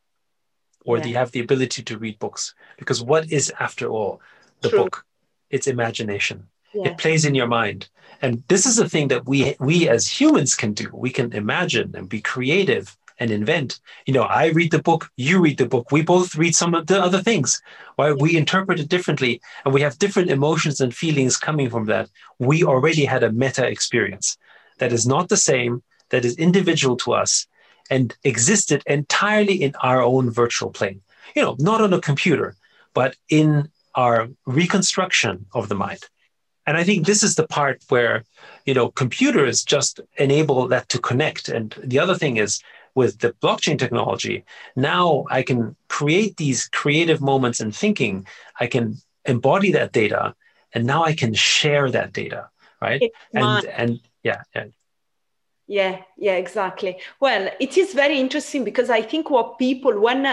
or yeah. you have the ability to read books. Because what is, after all, the True. book? It's imagination. Yeah. It plays in your mind. And this is the thing that we we as humans can do. We can imagine and be creative and invent. You know, I read the book, you read the book, we both read some of the other things. Why we interpret it differently and we have different emotions and feelings coming from that. We already had a meta experience that is not the same, that is individual to us and existed entirely in our own virtual plane. You know, not on a computer, but in our reconstruction of the mind. And I think this is the part where, you know, computers just enable that to connect. And the other thing is with the blockchain technology, now I can create these creative moments in thinking. I can embody that data, and now I can share that data, right? And and yeah, yeah. Yeah, yeah, exactly. Well, it is very interesting because I think what people when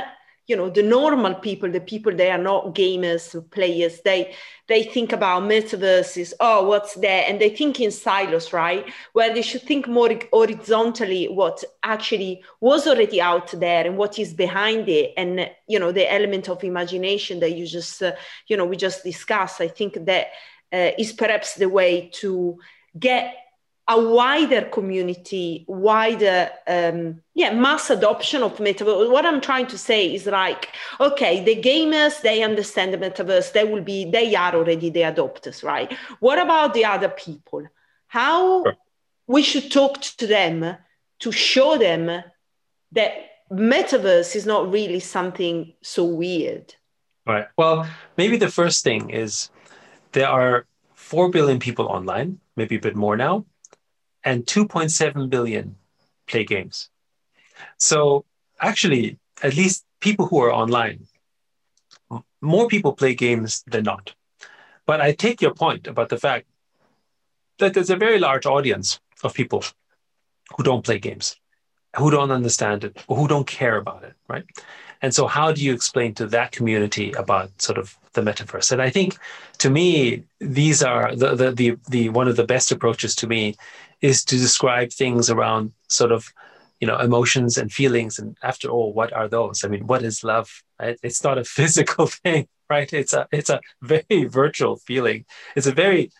you know the normal people the people they are not gamers or players they they think about metaverses oh what's there? And they think in silos right? Where they should think more horizontally what actually was already out there and what is behind it. And you know the element of imagination that you just uh, you know we just discussed i think that uh, is perhaps the way to get a wider community, wider, um, yeah, mass adoption of metaverse. What I'm trying to say is like, okay, the gamers, they understand the metaverse. They will be, they are already the adopters, right? What about the other people? How we should talk to them to show them that metaverse is not really something so weird. Right. Well, maybe the first thing is there are 4 billion people online, maybe a bit more now and 2.7 billion play games. So actually, at least people who are online, more people play games than not. But I take your point about the fact that there's a very large audience of people who don't play games, who don't understand it, or who don't care about it, right? And so, how do you explain to that community about sort of the metaverse? And I think, to me, these are the the the, the one of the best approaches to me is to describe things around sort of you know emotions and feelings. And after all what are those? I mean what is love? It's not a physical thing right? It's a it's a very virtual feeling. It's a very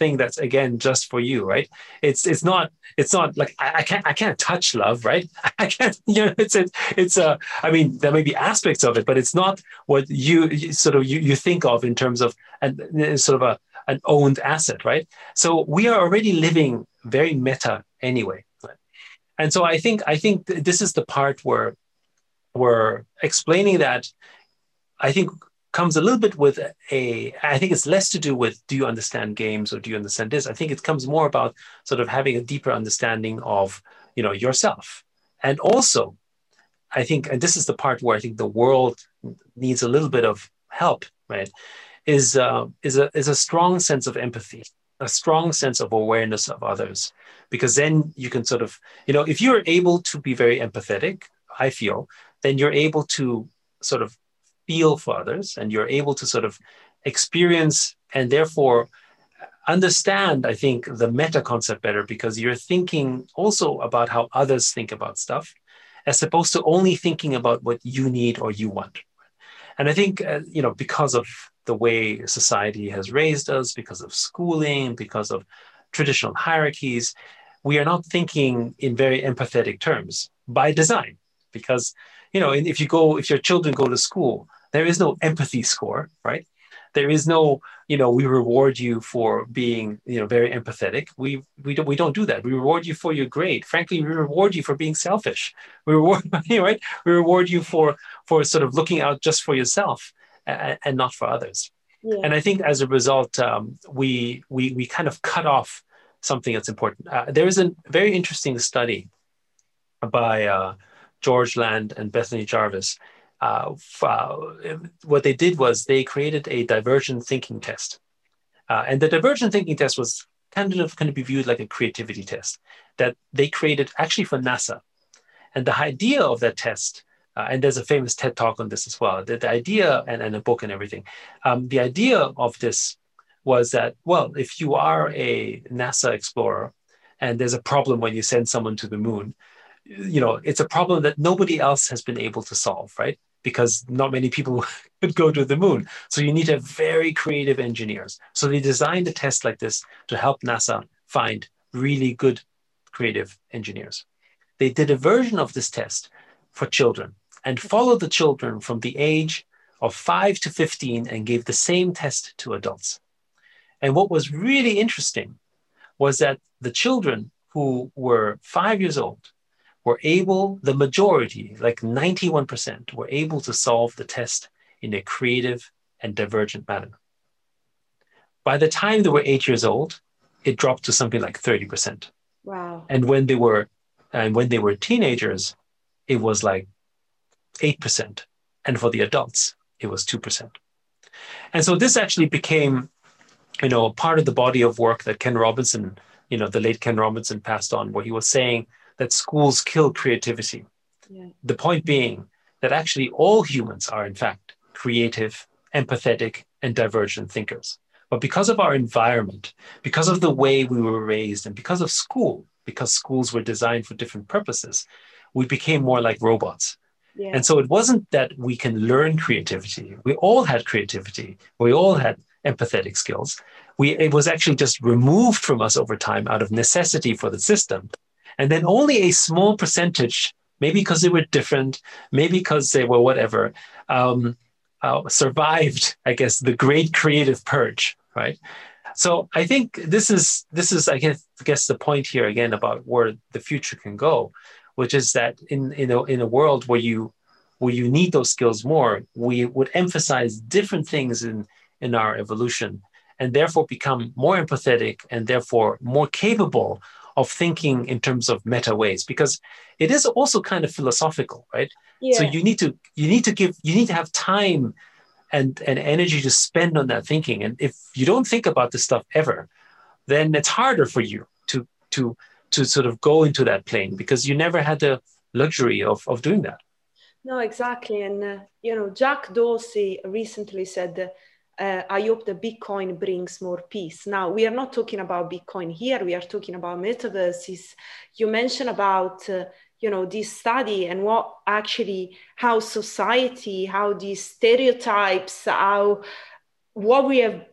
thing that's again just for you right? It's it's not it's not like I, I, can't i can't touch love right? I can't you know it's it's it's a i mean there may be aspects of it but it's not what you, sort of you, you think of in terms of and sort of a an owned asset right? So we are already living very meta anyway. And so I think I think this is the part where we're explaining that I think comes a little bit with a I think it's less to do with do you understand games or do you understand this? I think it comes more about sort of having a deeper understanding of you know yourself. And also, I think, and this is the part where I think the world needs a little bit of help, right? Is uh, is a is a strong sense of empathy a strong sense of awareness of others because then you can sort of you know if you're able to be very empathetic i feel then you're able to sort of feel for others and you're able to sort of experience and therefore understand i think the meta concept better because you're thinking also about how others think about stuff as opposed to only thinking about what you need or you want. And i think uh, you know because of the way society has raised us because of schooling because of traditional hierarchies we are not thinking in very empathetic terms by design. Because you know if you go if your children go to school there is no empathy score right? There is no you know we reward you for being you know very empathetic. We we don't we don't do that. We reward you for your grade. Frankly we reward you for being selfish. We reward you, right? We reward you for for sort of looking out just for yourself and, not for others yeah. and i think as a result um, we we we kind of cut off something that's important uh, there is a very interesting study by uh, george land and bethany jarvis uh, uh, what they did was they created a divergent thinking test. Uh, and the divergent thinking test was kind of kind of be viewed like a creativity test that they created actually for NASA. And the idea of that test, uh, and there's a famous TED talk on this as well, the, the idea and, and a book and everything, um, the idea of this was that, well, if you are a NASA explorer and there's a problem when you send someone to the moon, you know, it's a problem that nobody else has been able to solve, right? because not many people could go to the moon. So you need have very creative engineers. So they designed a test like this to help NASA find really good creative engineers. They did a version of this test for children and followed the children from the age of 5 to 15 and gave the same test to adults. And what was really interesting was that the children who were 5 years old were able, the majority, like 91%, were able to solve the test in a creative and divergent manner. By the time they were eight years old, it dropped to something like 30%. Wow. And when they were and when they were teenagers, it was like 8%. And for the adults, it was 2%. And so this actually became, you know, part of the body of work that Ken Robinson, you know, the late Ken Robinson passed on, where he was saying that schools kill creativity. Yeah. The point being that actually all humans are, in fact, creative, empathetic, and divergent thinkers. But because of our environment, because of the way we were raised, and because of school, because schools were designed for different purposes, we became more like robots. And so it wasn't that we can learn creativity. We all had creativity. We all had empathetic skills. We, it was actually just removed from us over time out of necessity for the system and then only a small percentage, maybe because they were different, maybe because they were whatever, um, uh, survived, I guess, the great creative purge, right? So I think this is this is I guess I guess the point here again about where the future can go, which is that in in a, in a world where you where you need those skills more, we would emphasize different things in in our evolution and therefore become more empathetic and therefore more capable of thinking in terms of meta ways because it is also kind of philosophical right yeah. so you need to you need to give you need to have time and and energy to spend on that thinking and if you don't think about this stuff ever then it's harder for you to to to sort of go into that plane because you never had the luxury of of doing that no exactly and uh, you know jack dorsey recently said uh, I hope the Bitcoin brings more peace. Now, we are not talking about Bitcoin here. We are talking about metaverses. You mentioned about, uh, you know, this study and what actually, how society, how these stereotypes, how what we have,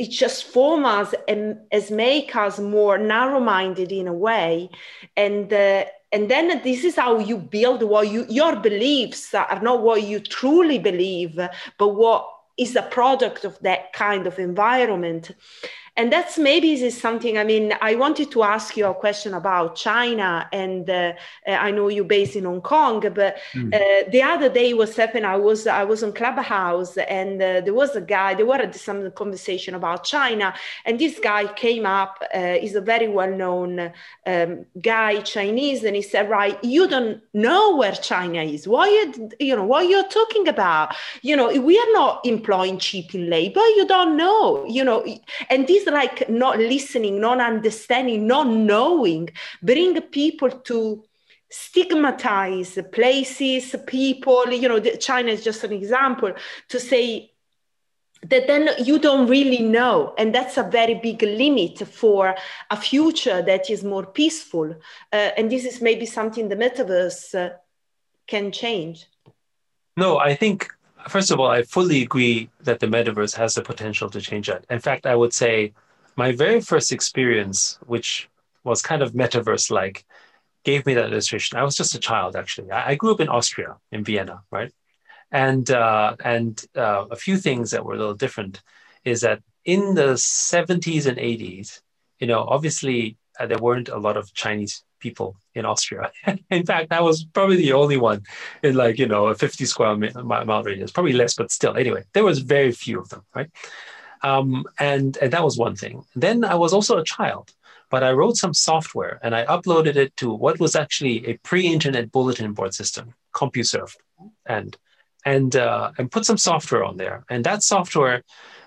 it just form us and as make us more narrow-minded in a way. And uh, and then this is how you build what you your beliefs are not what you truly believe, but what is a product of that kind of environment and that's maybe this is something i mean i wanted to ask you a question about china and uh, uh i know you're based in hong kong but mm. uh, the other day was happening i was i was on clubhouse and uh, there was a guy there were some conversation about china and this guy came up uh, he's a very well-known um, guy chinese and he said right you don't know where china is. Why you you know what you're talking about? You know we are not employing cheap in labor. You don't know you know and this like not listening, not understanding, not knowing, bring people to stigmatize places, people. You know, China is just an example to say that then you don't really know. And that's a very big limit for a future that is more peaceful. Uh, and this is maybe something the metaverse uh, can change. No i think first of all i fully agree that the metaverse has the potential to change that. In fact i would say my very first experience which was kind of metaverse like gave me that illustration. I was just a child actually. I, grew up in austria in vienna right? And uh, and uh, a few things that were a little different is that in the 70s and 80s, you know, obviously uh, there weren't a lot of Chinese people in Austria. in fact, I was probably the only one in like you know a 50 square mile radius, probably less, but still. Anyway, there was very few of them, right? Um, and and that was one thing. Then I was also a child, but I wrote some software and I uploaded it to what was actually a pre-internet bulletin board system, CompuServe, and and uh, and put some software on there. And that software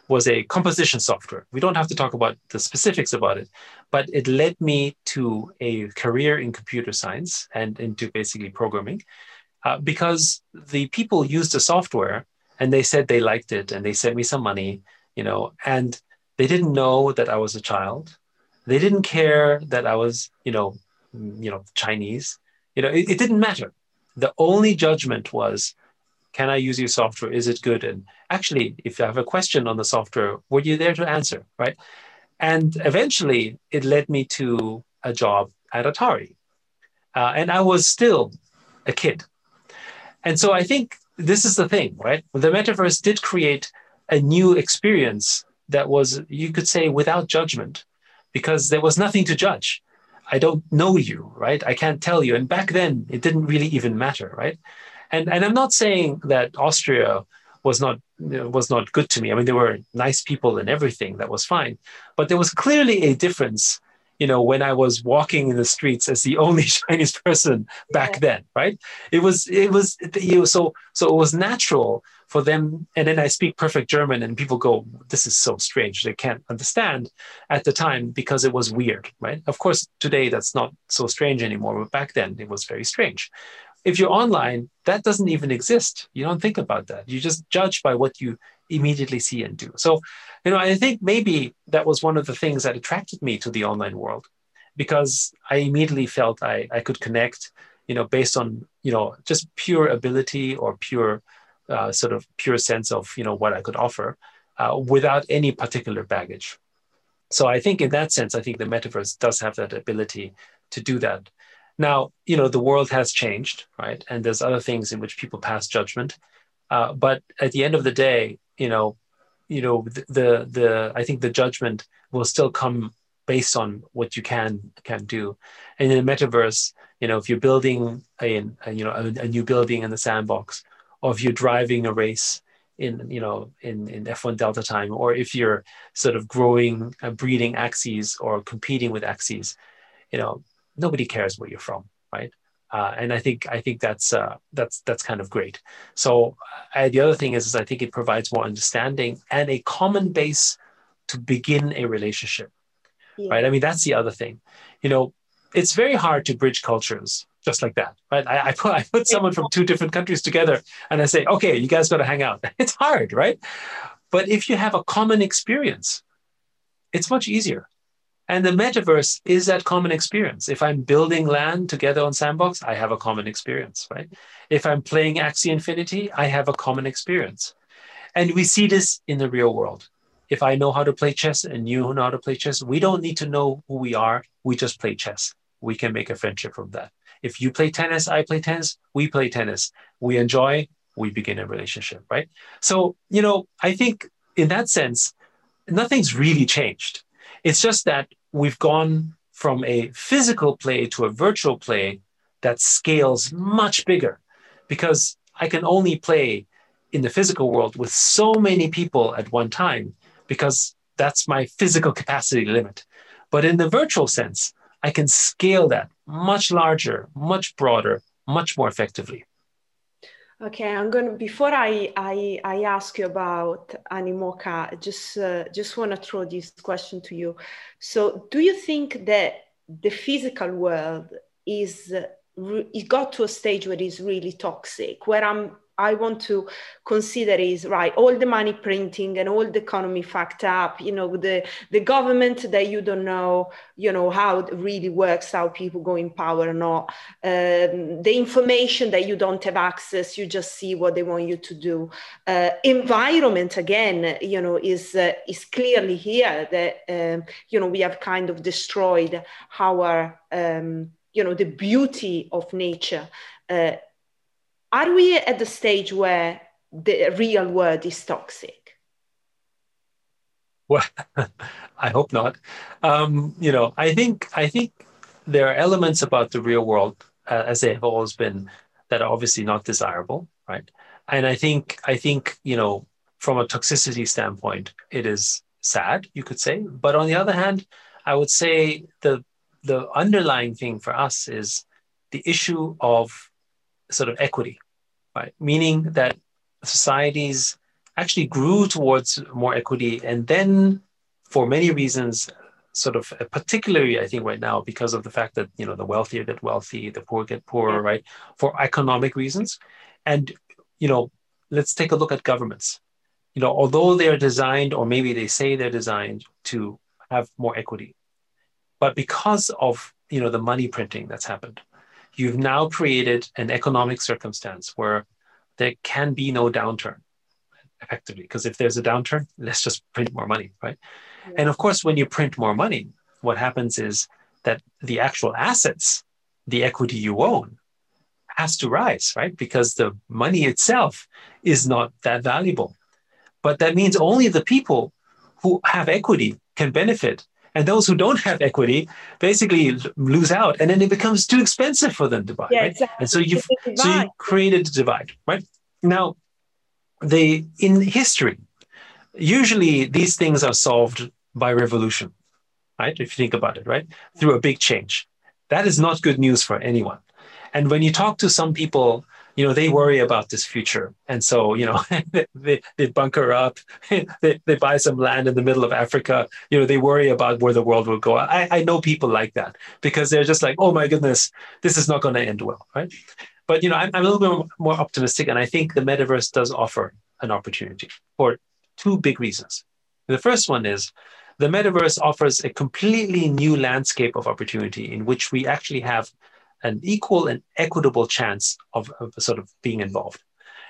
was a composition software. We don't have to talk about the specifics about it, but it led me to a career in computer science and into basically programming, uh, because the people used the software and they said they liked it and they sent me some money, you know, and they didn't know that I was a child. They didn't care that I was, you know, you know, Chinese. You know, it, it didn't matter. The only judgment was can I use your software? Is it good? And actually, if you have a question on the software, were you there to answer? Right. And eventually, it led me to a job at Atari. Uh, and I was still a kid. And so I think this is the thing, right? The metaverse did create a new experience that was, you could say, without judgment, because there was nothing to judge. I don't know you, right? I can't tell you. And back then, it didn't really even matter, right? And and I'm not saying that Austria was not was not good to me. I mean, there were nice people and everything that was fine, but there was clearly a difference. You know, when I was walking in the streets as the only Chinese person back yeah. then, right? It was it was you know, so so it was natural for them. And then I speak perfect German, and people go, "This is so strange." They can't understand at the time because it was weird, right? Of course, today that's not so strange anymore, but back then it was very strange if you're online, that doesn't even exist. You don't think about that. You just judge by what you immediately see and do. So, you know, I think maybe that was one of the things that attracted me to the online world because I immediately felt I, I could connect, you know, based on, you know, just pure ability or pure uh, sort of pure sense of, you know, what I could offer uh, without any particular baggage. So I think in that sense, I think the metaverse does have that ability to do that. Now, you know, the world has changed, right? And there's other things in which people pass judgment. Uh, but at the end of the day, you know, you know, the, the the I think the judgment will still come based on what you can can do. And in the metaverse, you know, if you're building a, a you know a, a, new building in the sandbox, or if you're driving a race in you know in in F1 Delta time, or if you're sort of growing, uh, breeding Axies or competing with Axies, you know, nobody cares where you're from, right? Uh, and I think I think that's uh, that's that's kind of great. So uh, the other thing is, is I think it provides more understanding and a common base to begin a relationship, yeah. right? I mean that's the other thing. You know, it's very hard to bridge cultures just like that, right? I, I put I put someone from two different countries together and I say, okay, you guys got to hang out. It's hard, right? But if you have a common experience, it's much easier and the metaverse is that common experience. If I'm building land together on Sandbox, I have a common experience, right? If I'm playing Axie Infinity, I have a common experience. And we see this in the real world. If I know how to play chess and you know how to play chess, we don't need to know who we are. We just play chess. We can make a friendship from that. If you play tennis, I play tennis, we play tennis. We enjoy, we begin a relationship, right? So, you know, I think in that sense, nothing's really changed it's just that we've gone from a physical play to a virtual play that scales much bigger because I can only play in the physical world with so many people at one time because that's my physical capacity limit. But in the virtual sense, I can scale that much larger, much broader, much more effectively. Okay, I'm going to, before I, I, I ask you about Animoca, just, uh, just want to throw this question to you. So do you think that the physical world is, uh, it got to a stage where it's really toxic, where I'm I want to consider is right all the money printing and all the economy fucked up you know the the government that you don't know you know how it really works how people go in power or not. Um, the information that you don't have access you just see what they want you to do. Uh, environment again you know is uh, is clearly here that um, you know we have kind of destroyed our um, you know the beauty of nature. Uh, are we at the stage where the real world is toxic? Well, I hope not. Um, you know, I think I think there are elements about the real world, uh, as they have always been, that are obviously not desirable, right? And I think I think you know, from a toxicity standpoint, it is sad, you could say. But on the other hand, I would say the the underlying thing for us is the issue of sort of equity, right? Meaning that societies actually grew towards more equity and then for many reasons sort of uh, particularly i think right now because of the fact that you know the wealthier get wealthy the poor get poorer right? For economic reasons. And you know let's take a look at governments. You know although they're designed or maybe they say they're designed to have more equity but because of you know the money printing that's happened you've now created an economic circumstance where there can be no downturn effectively. Because if there's a downturn let's just print more money right? Yeah. and of course when you print more money what happens is that the actual assets the equity you own has to rise right? Because the money itself is not that valuable. But that means only the people who have equity can benefit and those who don't have equity basically lose out, and then it becomes too expensive for them to buy. Yeah, right? exactly. And so you've so you created a divide, right? Now, the in history, usually these things are solved by revolution, right? If you think about it, right, through a big change. That is not good news for anyone. And when you talk to some people you know, they worry about this future. And so, you know, they, they bunker up, they, they buy some land in the middle of Africa, you know, they worry about where the world will go. I, I know people like that because they're just like, oh my goodness, this is not going to end well, right? But, you know, I'm, I'm a little bit more optimistic. And I think the metaverse does offer an opportunity for two big reasons. The first one is the metaverse offers a completely new landscape of opportunity in which we actually have an equal and equitable chance of, of sort of being involved.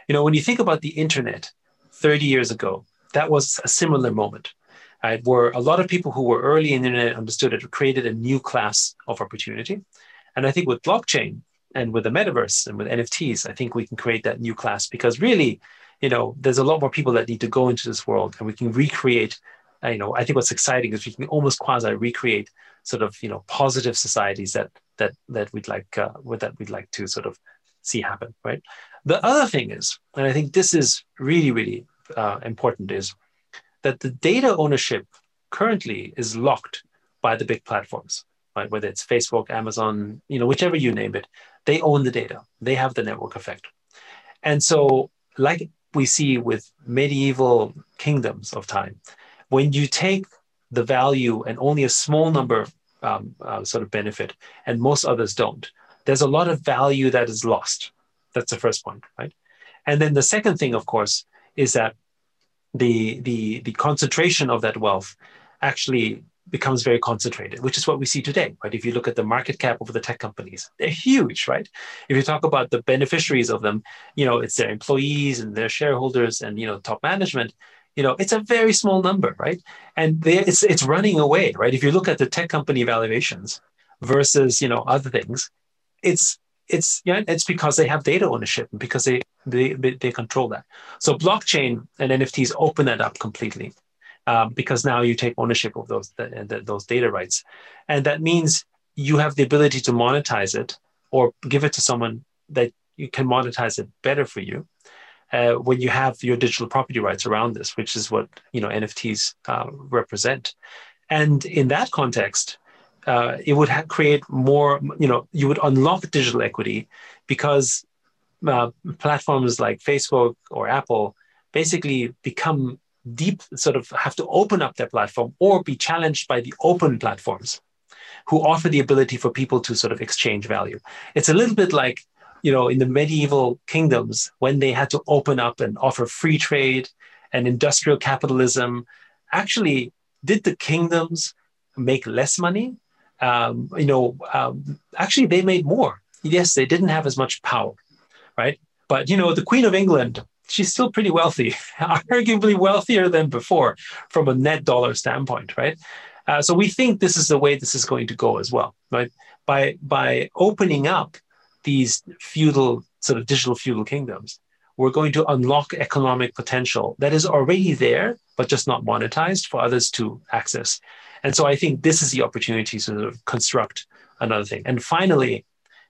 You know, when you think about the internet 30 years ago, that was a similar moment. Right, where a lot of people who were early in the internet understood it, created a new class of opportunity. And I think with blockchain and with the metaverse and with NFTs, I think we can create that new class because really, you know, there's a lot more people that need to go into this world and we can recreate uh, you know, I think what's exciting is we can almost quasi recreate sort of, you know, positive societies that that that we'd like uh, that we'd like to sort of see happen, right? The other thing is, and I think this is really really uh, important, is that the data ownership currently is locked by the big platforms, right? Whether it's Facebook, Amazon, you know, whichever you name it, they own the data. They have the network effect, and so like we see with medieval kingdoms of time when you take the value and only a small number um, uh, sort of benefit and most others don't, there's a lot of value that is lost. That's the first point, right? And then the second thing, of course, is that the the the concentration of that wealth actually becomes very concentrated, which is what we see today, right? If you look at the market cap of the tech companies, they're huge, right? If you talk about the beneficiaries of them, you know, it's their employees and their shareholders and you know top management you know it's a very small number right? And it's it's running away right? If you look at the tech company valuations versus you know other things it's it's yeah it's because they have data ownership and because they they they control that. So blockchain and nfts open that up completely um, because now you take ownership of those the, the, those data rights. And that means you have the ability to monetize it or give it to someone that you can monetize it better for you uh, when you have your digital property rights around this, which is what you know NFTs uh, represent. And in that context, uh, it would ha- create more. You know, you would unlock digital equity because uh, platforms like Facebook or Apple basically become deep, sort of have to open up their platform or be challenged by the open platforms who offer the ability for people to sort of exchange value. It's a little bit like, you know, in the medieval kingdoms when they had to open up and offer free trade and industrial capitalism. Actually, did the kingdoms make less money? Um, you know, um, actually, they made more. Yes, they didn't have as much power, right? But you know, the Queen of England, she's still pretty wealthy, arguably wealthier than before from a net dollar standpoint, right? Uh, so we think this is the way this is going to go as well, right? By by opening up these feudal sort of digital feudal kingdoms, we're going to unlock economic potential that is already there, but just not monetized for others to access. And so I think this is the opportunity to sort of construct another thing. And finally,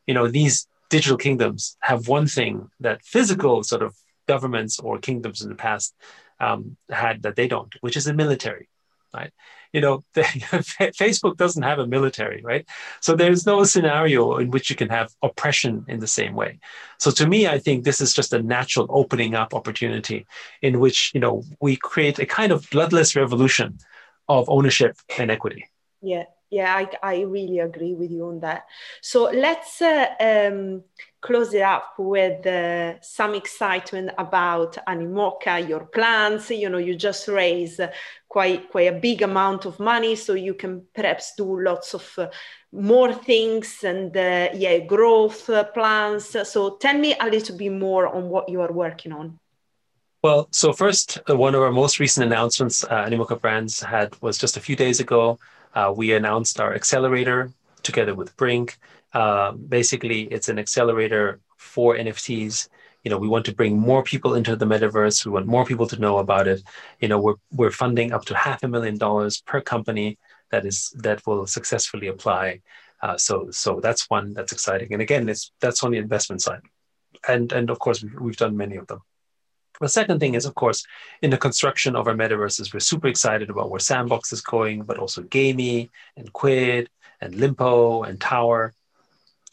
you know, these digital kingdoms have one thing that physical sort of governments or kingdoms in the past um, had that they don't, which is a military, right? You know, the, Facebook doesn't have a military, right? So there's no scenario in which you can have oppression in the same way. So to me, I think this is just a natural opening up opportunity in which you know we create a kind of bloodless revolution of ownership and equity. Yeah, yeah, I, I really agree with you on that. So let's uh, um, close it up with uh, some excitement about Animoca, your plans. You know, you just raised quite quite a big amount of money, so you can perhaps do lots of uh, more things and uh, yeah, growth uh, plans. So tell me a little bit more on what you are working on. Well, so first, uh, one of our most recent announcements uh, Animoca Brands had was just a few days ago. Uh, we announced our accelerator together with Brinc. Uh, basically, it's an accelerator for NFTs. You know, we want to bring more people into the metaverse. We want more people to know about it. You know, we're we're funding up to half a million dollars per company that is that will successfully apply. Uh, so so that's one that's exciting. And again, it's that's on the investment side, and and of course we've, we've done many of them. The second thing is, of course, in the construction of our metaverses, we're super excited about where Sandbox is going, but also Gamee and Quidd and Lympo and Tower.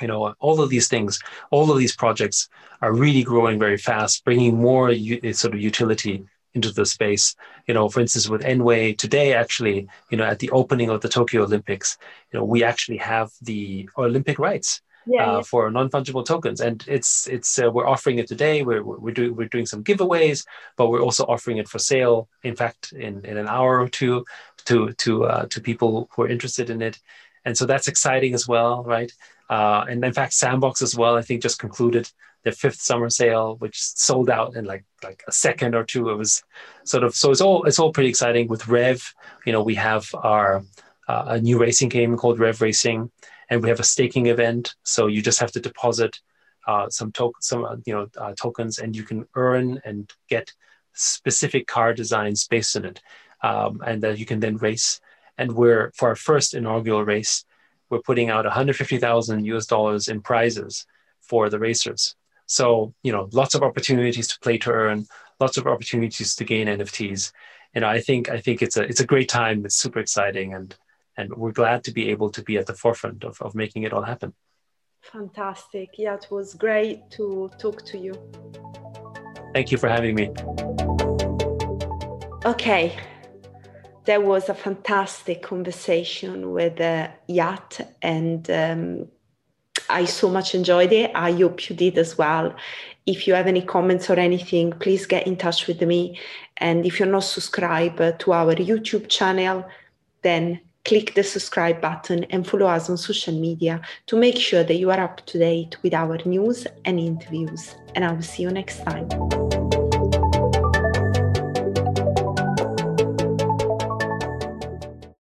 You know, all of these things, all of these projects are really growing very fast, bringing more u- sort of utility into the space. You know, for instance, with nWay today, actually, you know, at the opening of the Tokyo Olympics, you know, we actually have the Olympic rights yeah, uh, yeah. for non-fungible tokens and it's it's uh, we're offering it today we're we're doing we're doing some giveaways but we're also offering it for sale in fact in in an hour or two to to uh, to people who are interested in it and so that's exciting as well right uh, and in fact sandbox as well i think just concluded their fifth summer sale which sold out in like like a second or two it was sort of so it's all it's all pretty exciting with REVV you know we have our uh, a new racing game called REVV Racing and we have a staking event. So you just have to deposit uh, some to- some uh, you know uh, tokens, and you can earn and get specific car designs based on it, um, and that you can then race. And we're for our first inaugural race, we're putting out 150,000 US dollars in prizes for the racers. So you know, lots of opportunities to play to earn, lots of opportunities to gain NFTs. And I think I think it's a it's a great time. It's super exciting, and and we're glad to be able to be at the forefront of, of making it all happen fantastic yeah it was great to talk to you thank you for having me okay there was a fantastic conversation with uh, Yat and um, I so much enjoyed it. I hope you did as well. If you have any comments or anything, please get in touch with me. And if you're not subscribed to our YouTube channel, then click the subscribe button and follow us on social media to make sure that you are up to date with our news and interviews. And I will see you next time.